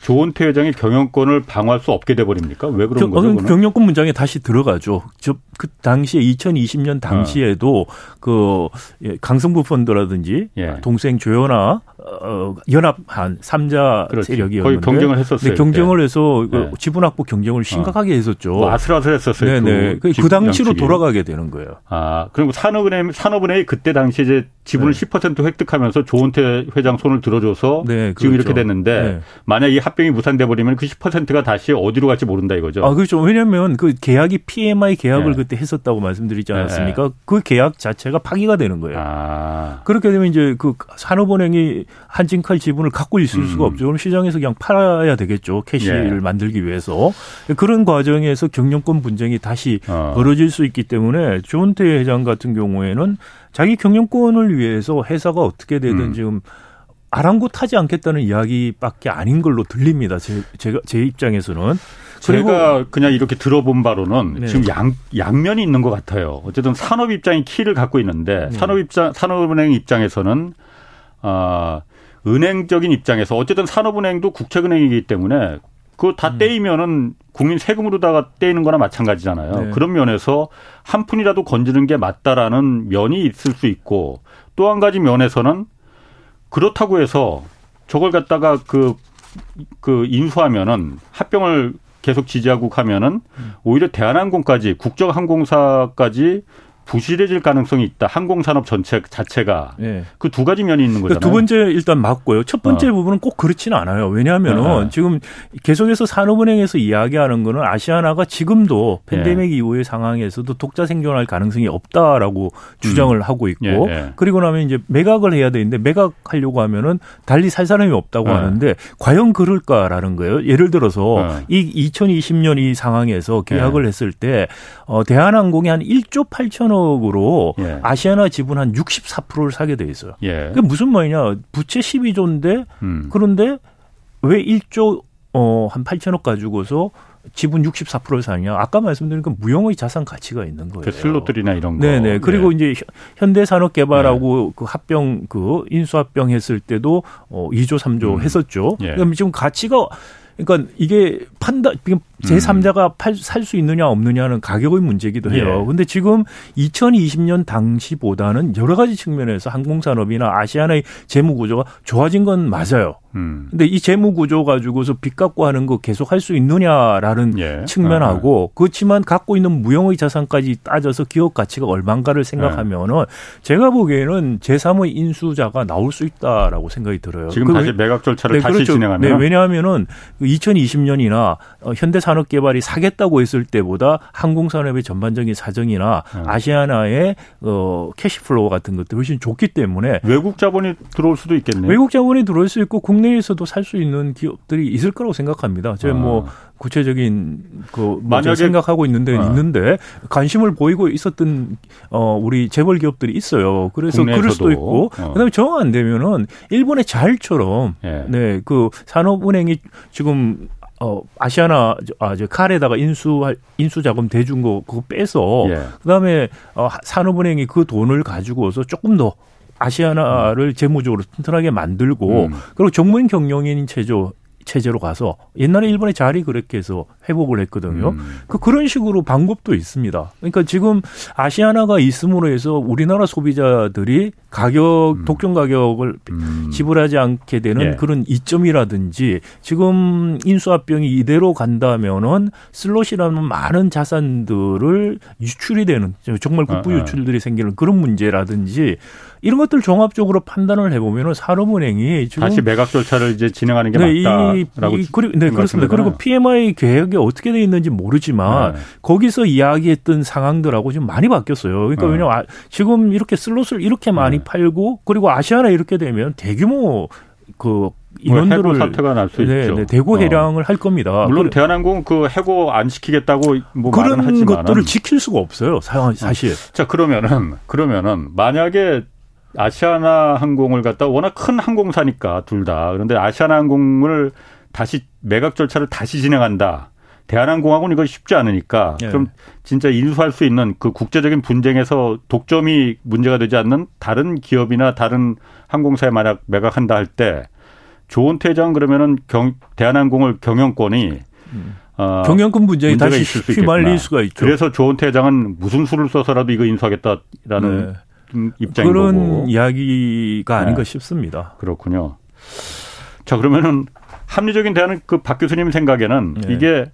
조은태 회장이 경영권을 방어할 수 없게 돼 버립니까? 왜 그런 거죠? 경영권 문장에 다시 들어가죠. 저 그 당시에 2020년 당시에도 어. 그 예, 강성부 펀드라든지 예. 동생 조연아 어, 연합한 삼자 세력이었는데 거의 경쟁을 했었어요. 경쟁을 네. 해서 네. 지분 확보 경쟁을 심각하게 했었죠. 뭐 아슬아슬했었어요. 네네. 그, 그 당시로 양측이. 돌아가게 되는 거예요. 아 그리고 산업은행 산업은행이 그때 당시 이제 지분을 네. 10% 획득하면서 조은태 회장 손을 들어줘서 네, 그렇죠. 지금 이렇게 됐는데 네. 만약 이 합병이 무산돼 버리면 그 10%가 다시 어디로 갈지 모른다 이거죠. 아 그렇죠. 왜냐하면 그 계약이 PMI 계약을 네. 그때 했었다고 말씀드리지 않았습니까? 그 계약 자체가 파기가 되는 거예요. 아. 그렇게 되면 이제 그 산업은행이 한진칼 지분을 갖고 있을 음. 수가 없죠. 그럼 시장에서 그냥 팔아야 되겠죠. 캐시를 예. 만들기 위해서. 그런 과정에서 경영권 분쟁이 다시 어. 벌어질 수 있기 때문에 조은태 회장 같은 경우에는 자기 경영권을 위해서 회사가 어떻게 되든 음. 지금 아랑곳하지 않겠다는 이야기밖에 아닌 걸로 들립니다. 제, 제가, 제 입장에서는. 제가 그냥 이렇게 들어본 바로는 네. 지금 양, 양면이 있는 것 같아요. 어쨌든 산업 입장이 키를 갖고 있는데 네. 산업 입장, 산업은행 입장에서는 아, 은행적인 입장에서 어쨌든 산업은행도 국책은행이기 때문에 그거 다 음. 떼이면은 국민 세금으로다가 떼이는 거나 마찬가지잖아요. 네. 그런 면에서 한 푼이라도 건지는 게 맞다라는 면이 있을 수 있고 또 한 가지 면에서는 그렇다고 해서 저걸 갖다가 그, 그 인수하면은 합병을 계속 지지하고 가면은 오히려 대한항공까지 국적항공사까지 부실해질 가능성이 있다. 항공산업 전체 자체가 네. 그두 가지 면이 있는 거잖아요. 두 번째 일단 맞고요. 첫 번째 어. 부분은 꼭 그렇지는 않아요. 왜냐하면은 네. 지금 계속해서 산업은행에서 이야기하는 거는 아시아나가 지금도 팬데믹 네. 이후의 상황에서도 독자 생존할 가능성이 없다라고 주장을 음. 하고 있고 예, 예. 그리고 나면 이제 매각을 해야 되는데 매각하려고 하면은 달리 살 사람이 없다고 네. 하는데 과연 그럴까라는 거예요. 예를 들어서 네. 이 2020년 이 상황에서 계약을 했을 때 어, 대한항공이 한 1조 8천 억 원으로 예. 아시아나 지분 한 64%를 사게 돼 있어요. 예. 그게 무슨 말이냐? 부채 12조인데 음. 그런데 왜 1조 어, 한 8천억 가지고서 지분 64%를 사냐? 아까 말씀드린 그 무형의 자산 가치가 있는 거예요. 그 슬롯들이나 이런 거. 네네. 그리고 네. 이제 현대산업개발하고 네. 그 합병 그 인수합병 했을 때도 어 2조 3조 음. 했었죠. 예. 그럼 지금 가치가 그러니까 이게 판단 제3자가 음. 살수 있느냐 없느냐는 가격의 문제이기도 해요. 예. 근데 지금 2020년 당시보다는 여러 가지 측면에서 항공산업이나 아시아나의 재무 구조가 좋아진 건 맞아요. 음. 근데 이 재무 구조 가지고서 빚 갖고 하는 거 계속 할 수 있느냐라는 예. 측면하고 아. 그렇지만 갖고 있는 무형의 자산까지 따져서 기업 가치가 얼마인가를 생각하면은 예. 제가 보기에는 제3의 인수자가 나올 수 있다라고 생각이 들어요. 지금 다시 매각 절차를 네, 다시 그렇죠. 진행하면 네, 왜냐하면은 2020년이나 그 현대산업개발이 사겠다고 했을 때보다 항공산업의 전반적인 사정이나 네. 아시아나의 어 cash flow 같은 것들이 훨씬 좋기 때문에 외국 자본이 들어올 수도 있겠네요. 외국 자본이 들어올 수 있고 국내에서도 살 수 있는 기업들이 있을 거라고 생각합니다. 제가 뭐 아. 뭐 구체적인 그 만약에 생각하고 있는데 아. 있는데 관심을 보이고 있었던 어 우리 재벌 기업들이 있어요. 그래서 국내에서도. 그럴 수도 있고 어. 그다음에 정안 되면은 일본의 잘처럼 예. 네그 산업은행이 지금 어 아시아나 아저 칼에다가 인수 인수 자금 대준 거 그거 빼서 예. 그다음에 어 산업은행이 그 돈을 가지고서 조금 더 아시아나를 재무적으로 튼튼하게 만들고 음. 그리고 전문 경영인 체조 체제로 가서 옛날에 일본의 자리 그렇게 해서 회복을 했거든요. 음. 그 그런 식으로 방법도 있습니다. 그러니까 지금 아시아나가 있음으로 해서 우리나라 소비자들이 가격 음. 독점 가격을 음. 지불하지 않게 되는 예. 그런 이점이라든지 지금 인수합병이 이대로 간다면은 슬롯이라는 많은 자산들을 유출이 되는 정말 국부 아, 아. 유출들이 생기는 그런 문제라든지 이런 것들 종합적으로 판단을 해보면은 산업은행이 지금 다시 매각 절차를 이제 진행하는 게 네, 맞다라고 이, 이, 그리, 네 그렇습니다. 그리고 PMI 계획이 어떻게 돼 있는지 모르지만 네. 거기서 이야기했던 상황들하고 좀 많이 바뀌었어요. 그러니까 네. 왜냐하면 아, 지금 이렇게 슬롯을 이렇게 많이 네. 팔고 그리고 아시아나 이렇게 되면 대규모 그뭐 인원들을 사태가 날수 네, 있죠. 네, 대고 어. 해량을 어. 할 겁니다. 물론 대한항공 그 해고 안 시키겠다고 뭐 그런 것들을 지킬 수가 없어요. 사실. 자 그러면은 그러면은 만약에 아시아나 항공을 갖다 워낙 큰 항공사니까 둘 다. 그런데 아시아나 항공을 다시 매각 절차를 다시 진행한다. 대한항공하고는 이거 쉽지 않으니까 예. 좀 진짜 인수할 수 있는 그 국제적인 분쟁에서 독점이 문제가 되지 않는 다른 기업이나 다른 항공사에 만약 매각한다 할 때 조은태 회장 그러면은 경, 대한항공을 경영권이 음. 어, 경영권 분쟁이 다시 휘말릴 수가 있죠. 그래서 조은태 회장은 무슨 수를 써서라도 이거 인수하겠다라는 네. 입장인 그런 거고. 이야기가 아닌가 네. 싶습니다. 그렇군요. 자 그러면은 합리적인 대안은 그 박 교수님 생각에는 네. 이게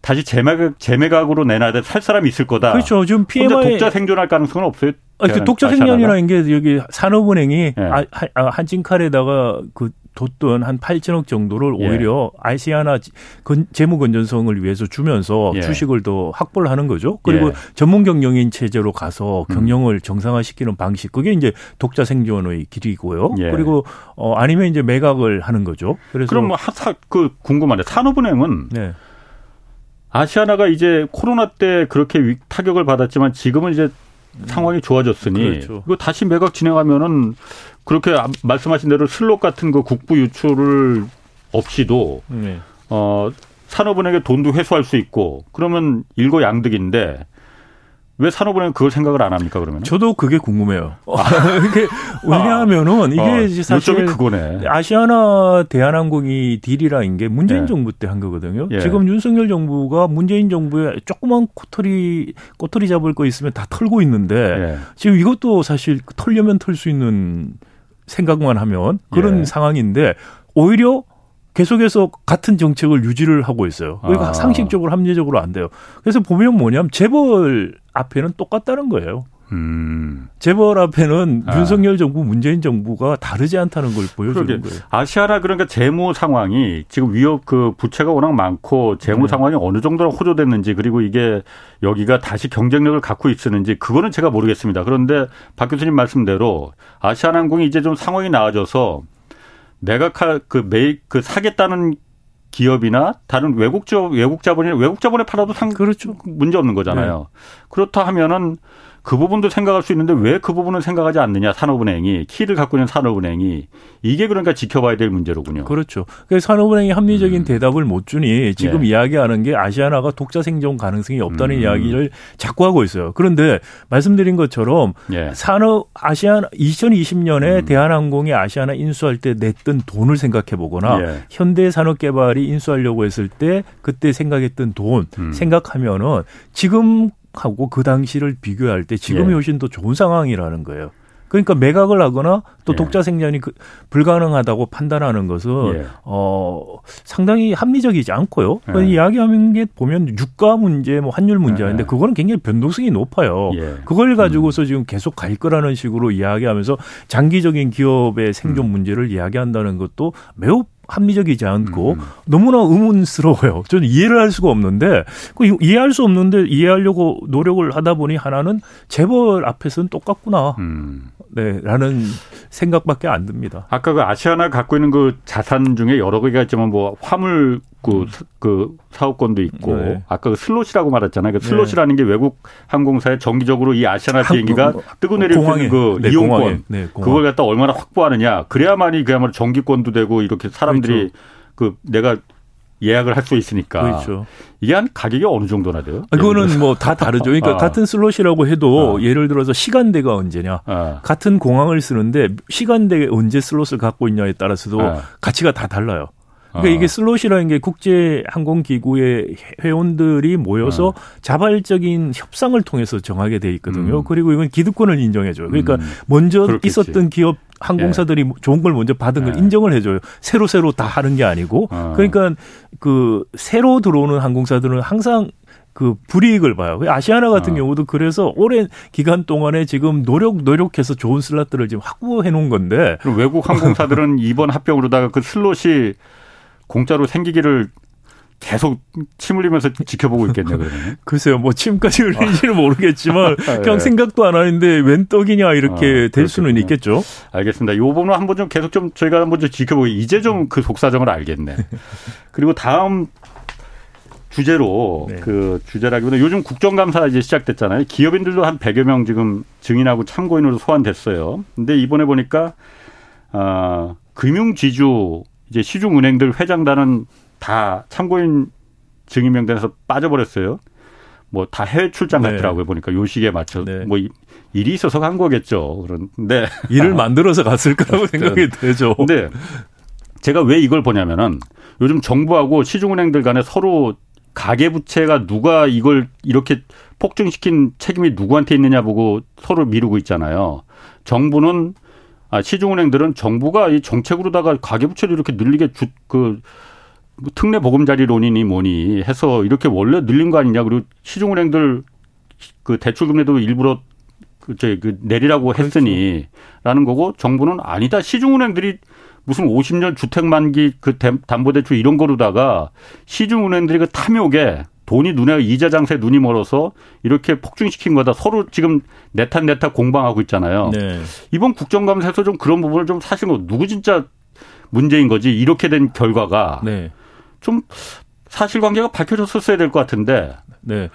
다시 재매각 재매각으로 내놔야 돼. 살 사람이 있을 거다. 그렇죠. 지금 PMI 독자 생존할 가능성은 없어요. 아, 그 독자 생존이라는 게 여기 산업은행이 네. 아, 아, 한진칼에다가 그 뒀던 한 8천억 정도를 예. 오히려 아시아나 재무 건전성을 위해서 주면서 예. 주식을 더 확보를 하는 거죠. 그리고 예. 전문 경영인 체제로 가서 음. 경영을 음. 정상화시키는 방식 그게 이제 독자 생존의 길이고요. 예. 그리고 어 아니면 이제 매각을 하는 거죠. 그래서 그럼 뭐그 궁금한데 산업은행은 네. 아시아나가 이제 코로나 때 그렇게 타격을 받았지만 지금은 이제 상황이 좋아졌으니 그렇죠. 이거 다시 매각 진행하면은 그렇게 말씀하신 대로 슬롯 같은 그 국부 유출을 없이도 네. 어 산업은행에 돈도 회수할 수 있고 그러면 일거양득인데 왜 산업은행 그걸 생각을 안 합니까 그러면? 저도 그게 궁금해요. 아. 이게 왜냐하면은 이게 어, 사실 그거네. 아시아나 대한항공이 딜이라는 게 문재인 예. 정부 때 한 거거든요. 예. 지금 윤석열 정부가 문재인 정부에 조그만 꼬투리 꼬투리 잡을 거 있으면 다 털고 있는데 예. 지금 이것도 사실 털려면 털 수 있는 생각만 하면 그런 예. 상황인데 오히려 계속해서 같은 정책을 유지를 하고 있어요. 그러니까 아. 상식적으로 합리적으로 안 돼요. 그래서 보면 뭐냐면 재벌 앞에는 똑같다는 거예요. 음. 재벌 앞에는 아. 윤석열 정부, 문재인 정부가 다르지 않다는 걸 보여주는 그러게. 거예요. 아시아나 그러니까 재무 상황이 지금 위협 그 부채가 워낙 많고 재무 네. 상황이 어느 정도로 호조됐는지 그리고 이게 여기가 다시 경쟁력을 갖고 있었는지 그거는 제가 모르겠습니다. 그런데 박 교수님 말씀대로 아시아나항공이 이제 좀 상황이 나아져서 메가카 그 메이 그 사겠다는 기업이나 다른 외국 자 외국 자본이 외국 자본에 팔아도 상 그렇죠. 문제 없는 거잖아요. 네. 그렇다 하면은 그 부분도 생각할 수 있는데 왜 그 부분은 생각하지 않느냐 산업은행이 키를 갖고 있는 산업은행이 이게 그러니까 지켜봐야 될 문제로군요. 그렇죠. 그래서 산업은행이 합리적인 음. 대답을 못 주니 지금 네. 이야기하는 게 아시아나가 독자 생존 가능성이 없다는 음. 이야기를 자꾸 하고 있어요. 그런데 말씀드린 것처럼 네. 산업 아시아나 2020년에 음. 대한항공이 아시아나 인수할 때 냈던 돈을 생각해 보거나 네. 현대산업개발이 인수하려고 했을 때 그때 생각했던 돈 음. 생각하면은 지금 하고 그 당시를 비교할 때 지금이 예. 훨씬 더 좋은 상황이라는 거예요. 그러니까 매각을 하거나 또 예. 독자 생산이 그 불가능하다고 판단하는 것은 예. 어 상당히 합리적이지 않고요. 예. 이야기하는 게 보면 유가 문제, 뭐 환율 문제인데 예. 그거는 굉장히 변동성이 높아요. 예. 그걸 가지고서 음. 지금 계속 갈 거라는 식으로 이야기하면서 장기적인 기업의 생존 음. 문제를 이야기한다는 것도 매우 합리적이지 않고 음. 너무나 의문스러워요. 저는 이해를 할 수가 없는데 그 이해할 수 없는데 이해하려고 노력을 하다 보니 하나는 재벌 앞에서는 똑같구나. 음. 네, 라는 생각밖에 안 듭니다. 아까 그 아시아나 갖고 있는 그 자산 중에 여러 개가 있지만 뭐 화물 그, 음. 그 사업권도 있고 네. 아까 그 슬롯이라고 말했잖아요. 그 슬롯이라는 네. 게 외국 항공사에 정기적으로 이 아시아나 비행기가 뜨고 내릴 그 네, 이용권 네, 그걸 갖다 얼마나 확보하느냐 그래야만이 그야말로 정기권도 되고 이렇게 사람들이 그렇죠. 그 내가 예약을 할 수 있으니까. 그렇죠. 이게 한 가격이 어느 정도나 돼요? 아, 그거는 뭐 다 다르죠. 그러니까 아. 같은 슬롯이라고 해도 아. 예를 들어서 시간대가 언제냐. 아. 같은 공항을 쓰는데 시간대에 언제 슬롯을 갖고 있냐에 따라서도 아. 가치가 다 달라요. 그러니까 이게 아. 슬롯이라는 게 국제 항공 기구의 회원들이 모여서 아. 자발적인 협상을 통해서 정하게 돼 있거든요. 음. 그리고 이건 기득권을 인정해 줘요. 그러니까 음. 먼저 그렇겠지. 있었던 기업 항공사들이 예. 좋은 걸 먼저 받은 걸 예. 인정을 해줘요. 새로 새로 다 하는 게 아니고. 어. 그러니까 그 새로 들어오는 항공사들은 항상 그 불이익을 봐요. 아시아나 같은 어. 경우도 그래서 오랜 기간 동안에 지금 노력 노력해서 좋은 슬롯들을 지금 확보해 놓은 건데. 외국 항공사들은 이번 합병으로다가 그 슬롯이 공짜로 생기기를 계속 침 흘리면서 지켜보고 있겠네요, 그러면. 글쎄요, 뭐 침까지 흘리지는 모르겠지만 아, 그냥 네. 생각도 안 하는데 웬 떡이냐 이렇게 아, 될 수는 있겠죠. 알겠습니다. 요 부분은 한번 좀 계속 좀 저희가 한번 좀 지켜보고 이제 좀 그 속사정을 알겠네. 그리고 다음 주제로 네. 그 주제라기보다 요즘 국정감사 이제 시작됐잖아요. 기업인들도 한 100여 명 지금 증인하고 참고인으로 소환됐어요. 근데 이번에 보니까 아, 금융지주 이제 시중은행들 회장단은 다 참고인 증인 명단에서 빠져버렸어요. 뭐 다 해외 출장 네. 갔더라고요 보니까 요 시기에 맞춰 네. 뭐 일이 있어서 간 거겠죠. 그런데 일을 만들어서 갔을 거라고 생각이 되죠. 근데 제가 왜 이걸 보냐면은 요즘 정부하고 시중은행들 간에 서로 가계부채가 누가 이걸 이렇게 폭증시킨 책임이 누구한테 있느냐 보고 서로 미루고 있잖아요. 정부는 아, 시중은행들은 정부가 이 정책으로다가 가계부채를 이렇게 늘리게 주, 그, 뭐 특례 보금자리론이니 뭐니 해서 이렇게 원래 늘린 거 아니냐. 그리고 시중은행들 그 대출금리도 일부러 그, 저, 그 내리라고 그렇죠. 했으니 라는 거고 정부는 아니다. 시중은행들이 무슨 50년 주택 만기 그 담보대출 이런 거로다가 시중은행들이 그 탐욕에 돈이 눈에 이자 장세 눈이 멀어서 이렇게 폭증시킨 거다. 서로 지금 내탓 내탓 공방하고 있잖아요. 네. 이번 국정감사에서 좀 그런 부분을 좀 사실 뭐 누구 진짜 문제인 거지 이렇게 된 결과가 네. 좀 사실관계가 밝혀졌었어야 될 것 같은데. 네.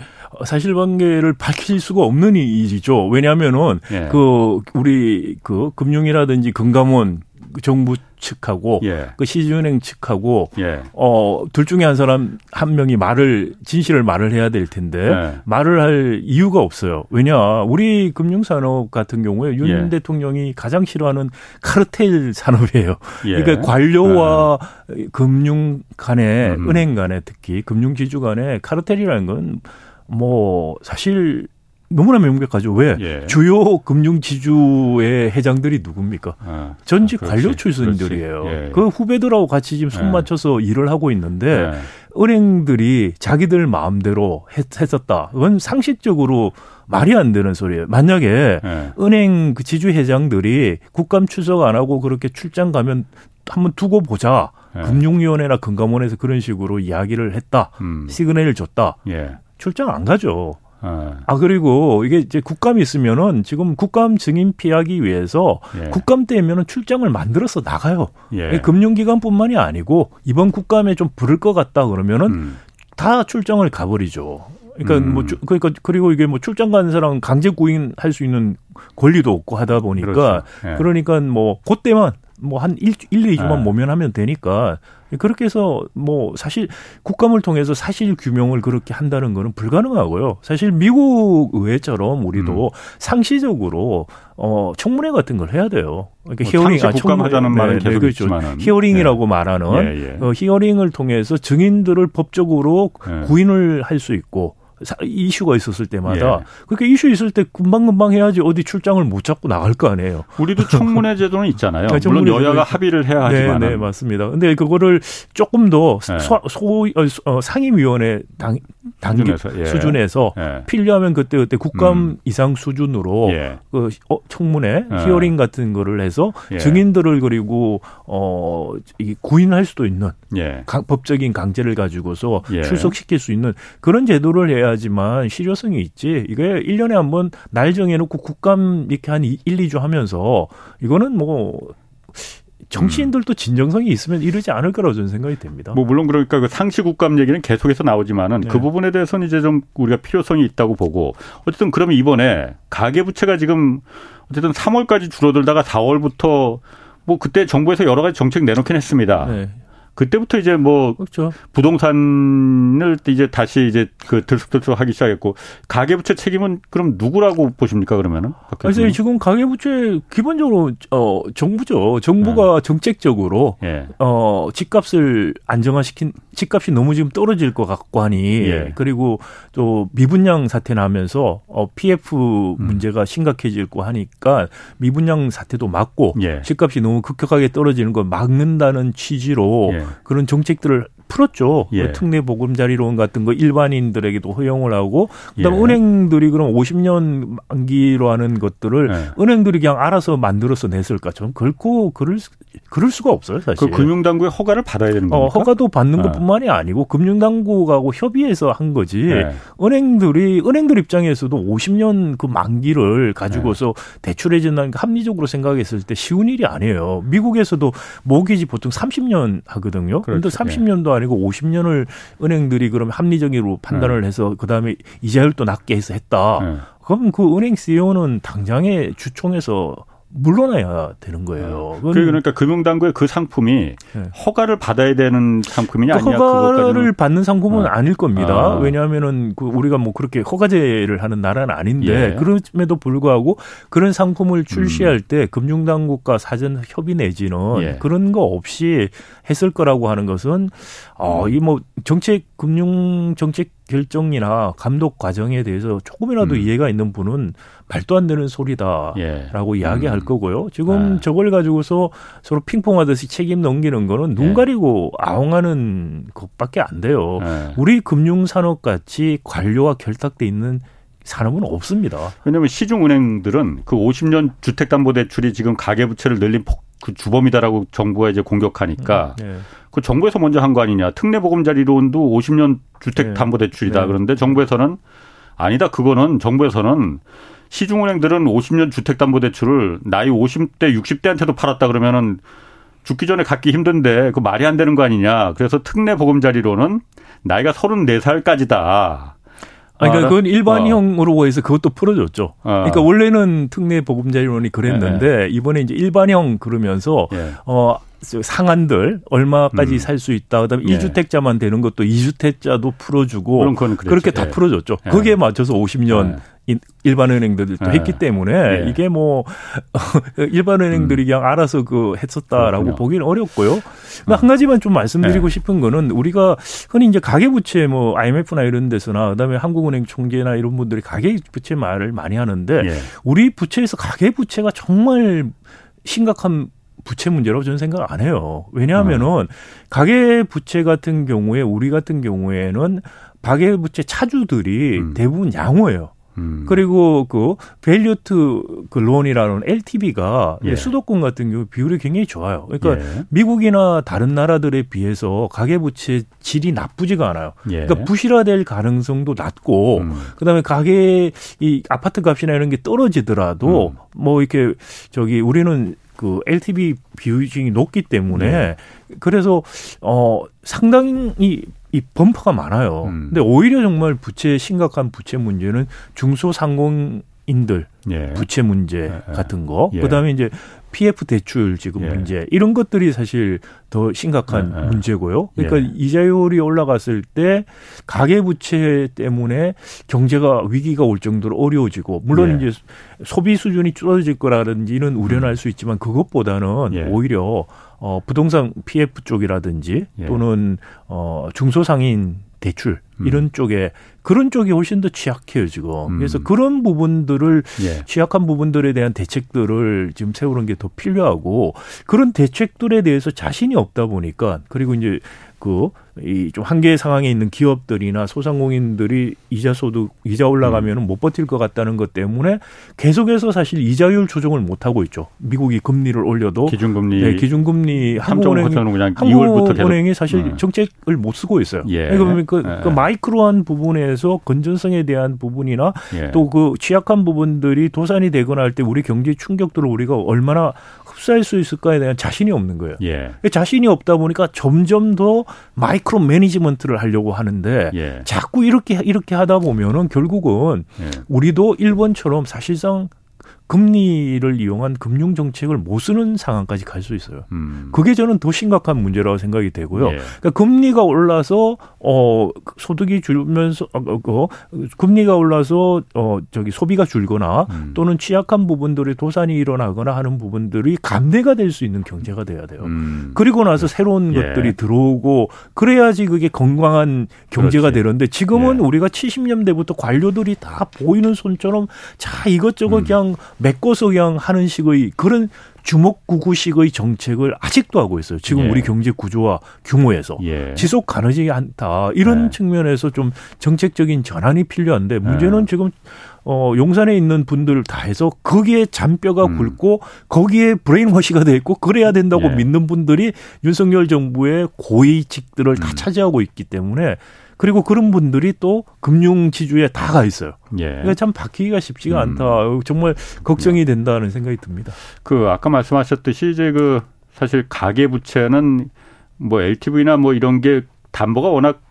사실관계를 밝힐 수가 없는 일이죠. 왜냐하면은 네. 그 우리 그 금융이라든지 금감원 정부 측하고 예. 그 시중은행 측하고 예. 어둘 중에 한 사람 한 명이 말을 진실을 말을 해야 될 텐데 예. 말을 할 이유가 없어요. 왜냐 우리 금융산업 같은 경우에 윤 예. 대통령이 가장 싫어하는 카르텔 산업이에요. 예. 그러니까 관료와 예. 금융 간에 음. 은행 간에 특히 금융 지주 간에 카르텔이라는 건 뭐 사실 너무나 명백하죠. 왜? 예. 주요 금융 지주의 회장들이 누굽니까? 아, 전직 아, 관료 출신들이에요. 예. 그 후배들하고 같이 지금 손 예. 맞춰서 일을 하고 있는데 예. 은행들이 자기들 마음대로 했, 했었다. 그건 상식적으로 말이 안 되는 소리예요. 만약에 네. 은행 그 지주 회장들이 국감 출석 안 하고 그렇게 출장 가면 한번 두고 보자. 네. 금융위원회나 금감원에서 그런 식으로 이야기를 했다. 음. 시그널을 줬다. 예. 출장 안 가죠. 아. 아 그리고 이게 이제 국감이 있으면은 지금 국감 증인 피하기 위해서 예. 국감 때면은 출장을 만들어서 나가요. 예. 금융기관뿐만이 아니고 이번 국감에 좀 부를 것 같다 그러면은 음. 다 출장을 가버리죠. 그러니까 음. 뭐 그러니까 그리고 이게 뭐 출장 가는 사람 강제 구인할 수 있는 권리도 없고 하다 보니까 그렇죠. 예. 그러니까 뭐 그때만 뭐한 1, 1, 2주만 예. 모면하면 되니까 그렇게 해서 뭐 사실 국감을 통해서 사실 규명을 그렇게 한다는 거는 불가능하고요. 사실 미국 의회처럼 우리도 음. 상시적으로 어 청문회 같은 걸 해야 돼요. 그러니까 뭐 hearing 아 청문회하자는 네, 말은 네, 계속 그렇죠. 있지만은. hearing이라고 네. 말하는 예, 예. 어, hearing을 통해서 증인들을 법적으로 예. 구인을 할 수 있고 이슈가 있었을 때마다 예. 그렇게 이슈 있을 때 금방금방 해야지 어디 출장을 못 잡고 나갈 거 아니에요. 우리도 청문회 제도는 있잖아요. 네, 물론 여야가 합의를 해야 하지만. 네, 네, 맞습니다. 근데 그거를 조금 더 네. 소, 소 어, 상임위원회 당, 단계 수준에서, 예. 수준에서 예. 필요하면 그때 그때 국감 음. 이상 수준으로 예. 그 어, 청문회 예. 히어링 같은 거를 해서 예. 증인들을 그리고 어 구인할 수도 있는 예. 강, 법적인 강제를 가지고서 출석시킬 수 있는 그런 제도를 해야 지만 실효성이 있지. 이게 1년에 한 번 날 정해놓고 국감 이렇게 한 1, 2주 하면서 이거는 뭐 정치인들도 진정성이 있으면 이러지 않을 거라고 저는 생각이 됩니다. 뭐 물론 그러니까 그 상시 국감 얘기는 계속해서 나오지만은 그 네. 그 부분에 대해서는 이제 좀 우리가 필요성이 있다고 보고 어쨌든 그러면 이번에 가계 부채가 지금 어쨌든 3월까지 줄어들다가 4월부터 뭐 그때 정부에서 여러 가지 정책 내놓긴 했습니다. 네. 그때부터 이제 뭐 그렇죠. 부동산을 이제 다시 이제 그 들쑥들쑥 하기 시작했고 가계부채 책임은 그럼 누구라고 보십니까 그러면은? 그래서 지금 가계부채 기본적으로 어 정부죠. 정부가 네. 정책적으로 네. 어 집값을 안정화시킨 집값이 너무 지금 떨어질 것 같고 하니 예. 그리고 또 미분양 사태 나면서 어 PF 음. 문제가 심각해질고 하니까 미분양 사태도 막고 예. 집값이 너무 급격하게 떨어지는 걸 막는다는 취지로 예. 그런 정책들을 풀었죠. 예. 그 특례 보금자리론 같은 거 일반인들에게도 허용을 하고 그다음 예. 은행들이 그럼 50년 만기로 하는 것들을 예. 은행들이 그냥 알아서 만들어서 냈을까? 좀 결코 그럴 그럴 수가 없어요, 사실. 그 금융당국의 허가를 받아야 되는 겁니까? 어, 허가도 받는 아. 것뿐만이 아니고 금융당국하고 협의해서 한 거지. 네. 은행들이 은행들 입장에서도 50년 그 만기를 가지고서 네. 대출해 준다는 게 합리적으로 생각했을 때 쉬운 일이 아니에요. 미국에서도 모기지 보통 30년 하거든요. 그런데 그렇죠. 30년도 아니고 50년을 은행들이 그럼 합리적으로 판단을 네. 해서 그다음에 이자율도 낮게 해서 했다. 네. 그럼 그 은행 CEO는 당장에 주총에서 물러나야 되는 거예요. 네. 그러니까 금융당국의 그 상품이 네. 허가를 받아야 되는 상품이냐 아니냐 허가를 받는 상품은 어. 아닐 겁니다. 아. 왜냐하면은 그 우리가 뭐 그렇게 허가제를 하는 나라는 아닌데 예. 그럼에도 불구하고 그런 상품을 출시할 음. 때 금융당국과 사전 협의 내지는 예. 그런 거 없이 했을 거라고 하는 것은 어이 뭐 정책 금융 정책 결정이나 감독 과정에 대해서 조금이라도 음. 이해가 있는 분은 말도 안 되는 소리다라고 예. 이야기할 음. 거고요. 지금 아. 저걸 가지고서 서로 핑퐁하듯이 책임 넘기는 거는 눈 예. 가리고 아웅하는 것밖에 안 돼요. 예. 우리 금융산업 같이 관료와 결탁돼 있는 산업은 없습니다. 왜냐하면 시중은행들은 그 50년 주택담보대출이 지금 가계부채를 늘린 폭, 그 주범이다라고 정부가 이제 공격하니까 네. 그 정부에서 먼저 한 거 아니냐. 특례 보금자리론도 50년 주택 담보 대출이다. 네. 그런데 정부에서는 아니다. 그거는 정부에서는 시중은행들은 50년 주택 담보 대출을 나이 50대, 60대한테도 팔았다 그러면은 죽기 전에 갖기 힘든데 그 말이 안 되는 거 아니냐. 그래서 특례 보금자리로는 나이가 34살까지다. 아니, 그러니까 그건 일반형으로 어. 해서 그것도 풀어줬죠. 어. 그러니까 원래는 특례 보금자리론이 그랬는데 네. 이번에 이제 일반형 그러면서 예. 어 상한들 얼마까지 음. 살수 있다. 그다음에 예. 2주택자만 되는 것도 2주택자도 풀어주고 그렇게 다 예. 풀어줬죠. 예. 거기에 맞춰서 50년 예. 일반 은행들도 예. 했기 때문에 예. 이게 뭐 일반 은행들이 음. 그냥 알아서 그 했었다라고 그렇군요. 보기는 어렵고요. 음. 한 가지만 좀 말씀드리고 싶은 거는 우리가 흔히 이제 가계부채 뭐 IMF나 이런 데서나 그다음에 한국은행 총재나 이런 분들이 가계부채 말을 많이 하는데 우리 부채에서 가계부채가 정말 심각한 부채 문제라고 저는 생각 안 해요. 왜냐하면은 음. 가계 부채 같은 경우에 우리 같은 경우에는 가계 부채 차주들이 음. 대부분 양호해요. 음. 그리고 그 value to 그 loan이라는 LTV가 예. 수도권 같은 경우 비율이 굉장히 좋아요. 그러니까 예. 미국이나 다른 나라들에 비해서 가계부채 질이 나쁘지가 않아요. 예. 그러니까 부실화될 가능성도 낮고 음. 그다음에 가계 이 아파트 값이나 이런 게 떨어지더라도 음. 뭐 이렇게 저기 우리는 그 LTV 비율이 높기 때문에 네. 그래서 어 상당히 이 범퍼가 많아요. 음. 근데 오히려 정말 부채 심각한 부채 문제는 중소상공인들 예. 부채 문제 예. 예. 같은 거. 예. 그다음에 이제 PF 대출 지금 예. 문제 이런 것들이 사실 더 심각한 예. 문제고요. 그러니까 예. 이자율이 올라갔을 때 가계 부채 때문에 경제가 위기가 올 정도로 어려워지고 물론 예. 이제 소비 수준이 줄어질 거라든지는 우려할 수 있지만 그것보다는 예. 오히려 어 부동산 PF 쪽이라든지 예. 또는 어 중소상인 대출 음. 이런 쪽에 그런 쪽이 훨씬 더 취약해요 지금. 음. 그래서 그런 부분들을 예. 취약한 부분들에 대한 대책들을 지금 세우는 게 더 필요하고 그런 대책들에 대해서 자신이 없다 보니까 그리고 이제 그 이 좀 한계 상황에 있는 기업들이나 소상공인들이 이자 소득 이자 올라가면 음. 못 버틸 것 같다는 것 때문에 계속해서 사실 이자율 조정을 못 하고 있죠. 미국이 금리를 올려도 기준금리 네, 기준금리 한국은행 한국은행이 사실 음. 정책을 못 쓰고 있어요. 예. 그러니까 그, 예. 그 마이크로한 부분에서 건전성에 대한 부분이나 예. 또그 취약한 부분들이 도산이 되거나 할 때 우리 경제 충격들을 우리가 얼마나 흡수할 수 있을까에 대한 자신이 없는 거예요. 예. 자신이 없다 보니까 점점 더 micro management를 하려고 하는데 예. 자꾸 이렇게 이렇게 하다 보면은 결국은 예. 우리도 일본처럼 사실상 금리를 이용한 금융 정책을 못 쓰는 상황까지 갈 수 있어요. 음. 그게 저는 더 심각한 문제라고 생각이 되고요. 예. 그러니까 금리가 올라서 어 소득이 줄면서 어, 어, 어, 금리가 올라서 어 저기 소비가 줄거나 음. 또는 취약한 부분들이 도산이 일어나거나 하는 부분들이 감내가 될 수 있는 경제가 돼야 돼요. 음. 그리고 나서 새로운 예. 것들이 들어오고 그래야지 그게 건강한 경제가 그렇지. 되는데 지금은 예. 우리가 70년대부터 관료들이 다 보이는 손처럼 자 이것저것 음. 그냥 그냥 하는 식의 그런 주먹구구식의 정책을 아직도 하고 있어요. 지금 예. 우리 경제 구조와 규모에서 예. 지속 가능하지 않다. 이런 예. 측면에서 좀 정책적인 전환이 필요한데 문제는 예. 지금 어 용산에 있는 분들 다 해서 거기에 잔뼈가 음. 굵고 거기에 브레인워시가 돼 있고 그래야 된다고 예. 믿는 분들이 윤석열 정부의 고위직들을 음. 다 차지하고 있기 때문에 그리고 그런 분들이 또 금융 지주에 다 가 있어요. 예. 그러니까 참 바뀌기가 쉽지가 음. 않다. 정말 걱정이 네. 된다는 생각이 듭니다. 그 아까 말씀하셨듯이 이제 그 사실 가계 부채는 뭐 LTV나 뭐 이런 게 담보가 워낙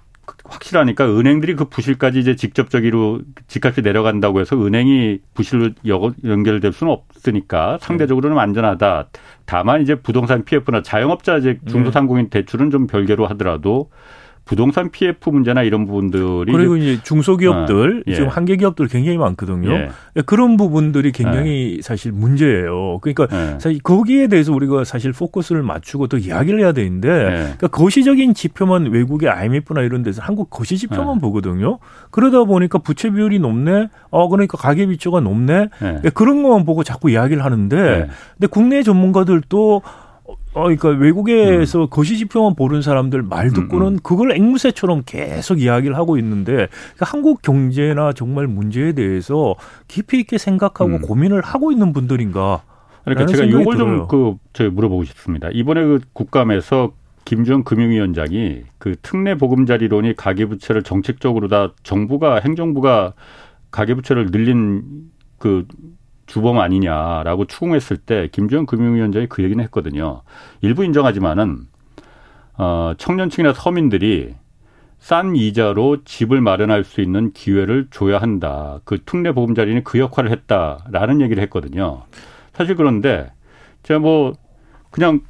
확실하니까 은행들이 그 부실까지 이제 직접적으로 집값이 내려간다고 해서 은행이 부실로 연결될 수는 없으니까 상대적으로는 안전하다. 다만 이제 부동산 PF나 자영업자 이제 중소상공인 대출은 좀 별개로 하더라도 부동산 PF 문제나 이런 부분들이 그리고 이제 중소기업들 어, 예. 지금 한계 기업들 굉장히 많거든요. 예. 그런 부분들이 굉장히 예. 사실 문제예요. 그러니까 예. 사실 거기에 대해서 우리가 사실 포커스를 맞추고 또 이야기를 해야 되는데 예. 그러니까 거시적인 지표만 외국의 IMF나 이런 데서 한국 거시 지표만 예. 보거든요. 그러다 보니까 부채 비율이 높네. 어 그러니까 가계 비초가 높네. 그런 것만 보고 자꾸 이야기를 하는데 근데 국내 전문가들도 어, 그러니까 외국에서 음. 거시지표만 보는 사람들 말 듣고는 음, 음. 그걸 앵무새처럼 계속 이야기를 하고 있는데 그러니까 한국 경제나 정말 문제에 대해서 깊이 있게 생각하고 음. 고민을 하고 있는 분들인가. 그러니까 제가 이걸 좀그 저 물어보고 싶습니다. 이번에 그 국감에서 김주영 금융위원장이 그 특례 보금자리론이 가계부채를 정책적으로 다 정부가 행정부가 가계부채를 늘린 그 주범 아니냐라고 추궁했을 때 김주영 금융위원장이 그 얘기는 했거든요. 일부 인정하지만은 어 청년층이나 서민들이 싼 이자로 집을 마련할 수 있는 기회를 줘야 한다. 그 특례 보금자리는 그 역할을 했다라는 얘기를 했거든요. 사실 그런데 제가 뭐 그냥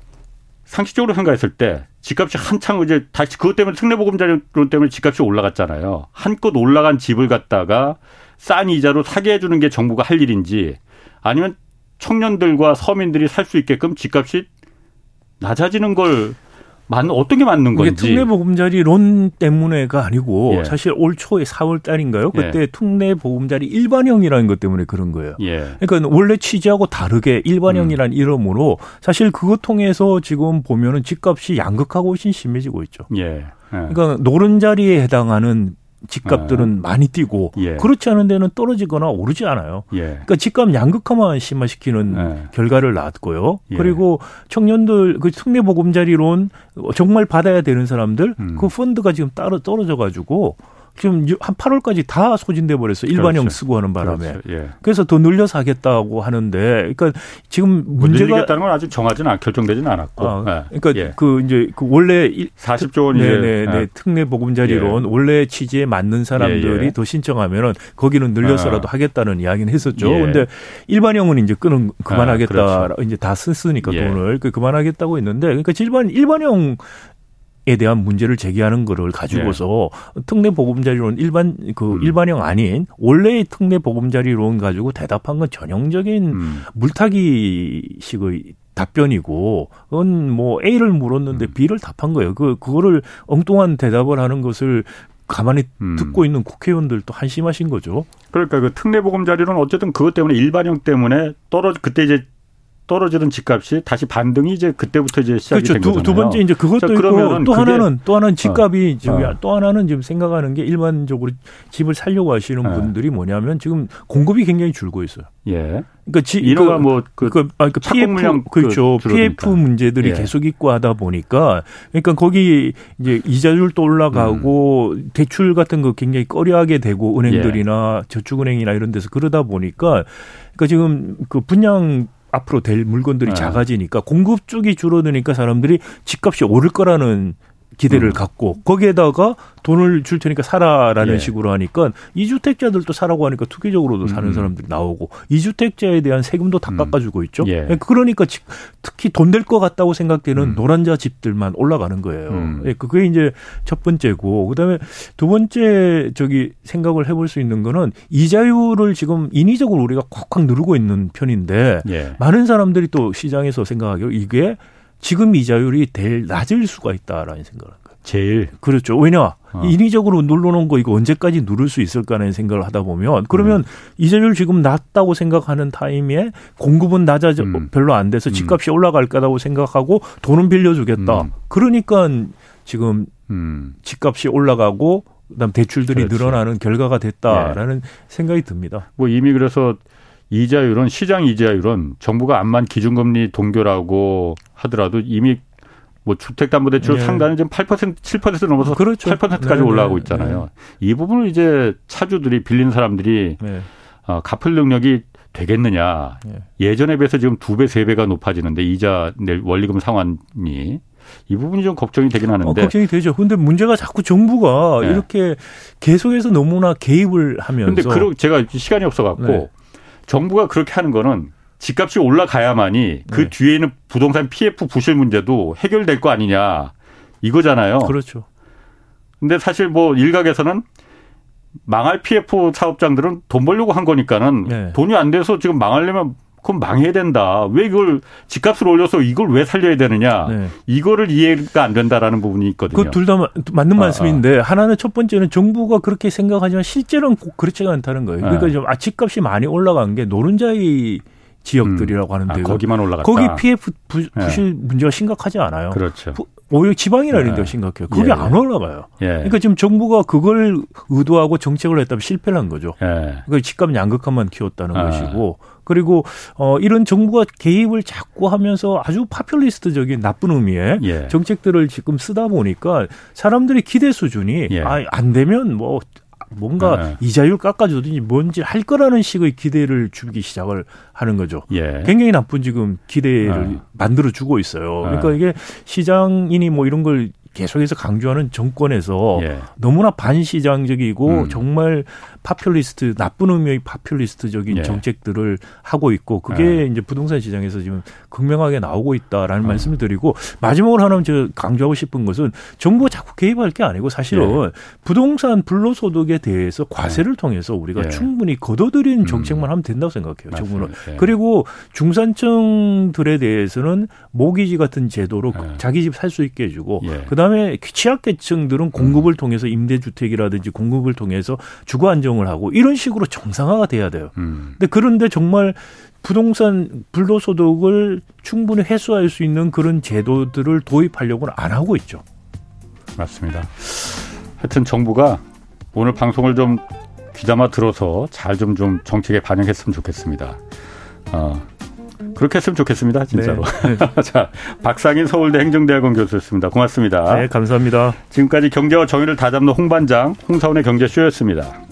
상식적으로 생각했을 때 집값이 한창 이제 다시 그것 때문에 특례보금자리론 때문에 집값이 올라갔잖아요. 한껏 올라간 집을 갖다가 싼 이자로 사게 해주는 게 정부가 할 일인지 아니면 청년들과 서민들이 살 수 있게끔 집값이 낮아지는 걸 맞는 어떤 게 맞는 건지. 특례보금자리 론 때문에가 아니고 예. 사실 올 초에 4월 달인가요? 그때 예. 특례보금자리 일반형이라는 것 때문에 그런 거예요. 예. 그러니까 원래 취지하고 다르게 일반형이라는 음. 이름으로 사실 그것 통해서 지금 보면은 집값이 양극화가 훨씬 심해지고 있죠. 예. 예. 그러니까 노른 자리에 해당하는 집값들은 아. 많이 뛰고 예. 그렇지 않은 데는 떨어지거나 오르지 않아요. 예. 그러니까 집값 양극화만 심화시키는 예. 결과를 낳았고요. 예. 그리고 청년들 그 특례 보금자리론 정말 받아야 되는 사람들 음. 그 펀드가 지금 따로 떨어져 가지고 지금 한 8월까지 다 소진돼 버렸어. 일반형 그렇죠. 쓰고 하는 바람에. 그렇죠. 예. 그래서 더 늘려서 하겠다고 하는데, 그러니까 지금 뭐 문제가 늘리겠다는 건 아직 정하지는 않, 결정되지는 않았고. 아, 네. 그러니까 예. 그 이제 그 원래 40조 원 네네 네, 네. 특례 보금자리론 예. 원래 취지에 맞는 사람들이 예, 예. 더 신청하면은 거기는 늘려서라도 아. 하겠다는 이야기는 했었죠. 그런데 일반형은 이제 끊은 그만하겠다. 아, 그렇죠. 이제 다 썼으니까 돈을 그 그만하겠다고 했는데, 그러니까 일반 일반형 에 대한 문제를 제기하는 거를 가지고서 네. 특례 보금자리론 일반 그 음. 일반형 아닌 원래의 특례 보금자리론 가지고 대답한 건 전형적인 음. 물타기식의 답변이고 그건 뭐 A를 물었는데 음. B를 답한 거예요. 그 그거를 엉뚱한 대답을 하는 것을 가만히 음. 듣고 있는 국회의원들도 한심하신 거죠. 그러니까 그 특례 보금자리론 어쨌든 그것 때문에 일반형 때문에 떨어 그때 이제 떨어지던 집값이 다시 반등이 이제 그때부터 이제 시작이 그렇죠. 된 두, 거잖아요. 두 번째 이제 그것도 자, 있고 또 하나는 또 하나는 집값이 어. 지금 어. 또 하나는 지금 생각하는 게 일반적으로 집을 살려고 하시는 어. 분들이 뭐냐면 지금 공급이 굉장히 줄고 있어요. 예. 그러니까 지, 인허가 그, 뭐그 그, 아, 그 PF 그렇죠. 그 PF 문제들이 예. 계속 있고 하다 보니까 그러니까 거기 이제 이자율도 올라가고 음. 대출 같은 거 굉장히 꺼려하게 되고 은행들이나 예. 저축은행이나 이런 데서 그러다 보니까 그러니까 지금 그 분양 앞으로 될 물건들이 네. 작아지니까 공급 쪽이 줄어드니까 사람들이 집값이 오를 거라는 기대를 음. 갖고 거기에다가 돈을 줄 테니까 사라라는 예. 식으로 하니까 이주택자들도 사라고 하니까 투기적으로도 사는 음. 사람들이 나오고 이주택자에 대한 세금도 다 음. 깎아주고 있죠. 예. 그러니까 특히 돈 될 것 같다고 생각되는 음. 노란자 집들만 올라가는 거예요. 음. 예, 그게 이제 첫 번째고 그다음에 두 번째 저기 생각을 해볼 수 있는 거는 이자율을 지금 인위적으로 우리가 콱콱 누르고 있는 편인데 예. 많은 사람들이 또 시장에서 생각하기로 이게 지금 이자율이 될 낮을 수가 있다라는 생각을 한 거예요. 제일 그렇죠. 왜냐 어. 인위적으로 눌러놓은 거 이거 언제까지 누를 수 있을까라는 생각을 하다 보면 그러면 음. 이자율 지금 낮다고 생각하는 타임에 공급은 낮아져 음. 별로 안 돼서 음. 집값이 음. 올라갈 거라고 생각하고 돈은 빌려주겠다. 음. 그러니까 지금 음. 집값이 올라가고 그다음 대출들이 그렇죠. 늘어나는 결과가 됐다라는 네. 생각이 듭니다. 뭐 이미 그래서 이자율은 시장 이자율은 정부가 암만 기준금리 동결하고 하더라도 이미 뭐 주택담보대출 네. 상단은 지금 8% 7% 넘어서 그렇죠. 8%까지 네, 올라가고 있잖아요. 네. 이 부분을 이제 차주들이 빌린 사람들이 네. 어, 갚을 능력이 되겠느냐. 네. 예전에 비해서 지금 두 배, 세 배가 높아지는데 이자 낼 원리금 상환이 이 부분이 좀 걱정이 되긴 하는데. 어, 걱정이 되죠. 근데 문제가 자꾸 정부가 네. 이렇게 계속해서 너무나 개입을 하면서. 근데 그 제가 시간이 없어 갖고 네. 정부가 그렇게 하는 거는 집값이 올라가야만이 그 네. 뒤에 있는 부동산 PF 부실 문제도 해결될 거 아니냐 이거잖아요. 그렇죠. 근데 사실 뭐 일각에서는 망할 PF 사업장들은 돈 벌려고 한 거니까는 네. 돈이 안 돼서 지금 망하려면 그럼 망해야 된다. 왜 이걸 집값을 올려서 이걸 왜 살려야 되느냐. 네. 이거를 이해가 안 된다라는 부분이 있거든요. 그 둘 다 맞는 아, 말씀인데 아. 하나는 첫 번째는 정부가 그렇게 생각하지만 실제로는 꼭 그렇지가 않다는 거예요. 그러니까 네. 좀 아, 집값이 많이 올라간 게 노른자의 지역들이라고 음. 하는데 아, 거기만 올라갔다. 거기 PF 부, 네. 부실 네. 문제가 심각하지 않아요. 그렇죠. 부, 오히려 이런 데가 네. 심각해요. 그게 예, 안 올라가요. 예. 그러니까 지금 정부가 그걸 의도하고 정책을 했다면 실패를 한 거죠. 예. 그러니까 집값 양극화만 키웠다는 아. 것이고 그리고 어 이런 정부가 개입을 자꾸 하면서 아주 파퓰리스트적인 나쁜 의미의 예. 정책들을 지금 쓰다 보니까 사람들의 기대 수준이 예. 아, 안 되면 뭐 뭔가 네. 이자율 깎아주든지 뭔지 할 거라는 식의 기대를 주기 시작을 하는 거죠. 예. 굉장히 나쁜 지금 기대를 네. 만들어 주고 있어요. 그러니까 네. 이게 시장인이 뭐 이런 걸 계속해서 강조하는 정권에서 예. 너무나 반시장적이고 음. 정말 파퓰리스트 나쁜 의미의 파퓰리스트적인 예. 정책들을 하고 있고 그게 예. 이제 부동산 시장에서 지금 극명하게 나오고 있다라는 어. 말씀을 드리고 마지막으로 하나 저 강조하고 싶은 것은 정부가 자꾸 개입할 게 아니고 사실은 예. 부동산 불로소득에 대해서 과세를 예. 통해서 우리가 예. 충분히 걷어들이는 음. 정책만 음. 하면 된다고 생각해요. 정부는 그리고 중산층들에 대해서는 모기지 같은 제도로 자기 집 살 수 있게 해주고 그다음에 취약계층들은 공급을 통해서 임대주택이라든지 공급을 통해서 주거 안정 조정을 하고 이런 식으로 정상화가 돼야 돼요. 음. 근데 그런데 정말 부동산 불로소득을 충분히 해소할 수 있는 그런 제도들을 도입하려고는 안 하고 있죠. 맞습니다. 하여튼 정부가 오늘 방송을 좀 귀담아 들어서 잘좀좀 정책에 반영했으면 좋겠습니다. 어, 그렇게 했으면 좋겠습니다. 진짜로. 네. 자, 박상인 서울대 행정대학원 교수였습니다. 고맙습니다. 네, 감사합니다. 지금까지 경제와 정의를 다잡는 홍반장, 홍사원의 경제쇼였습니다.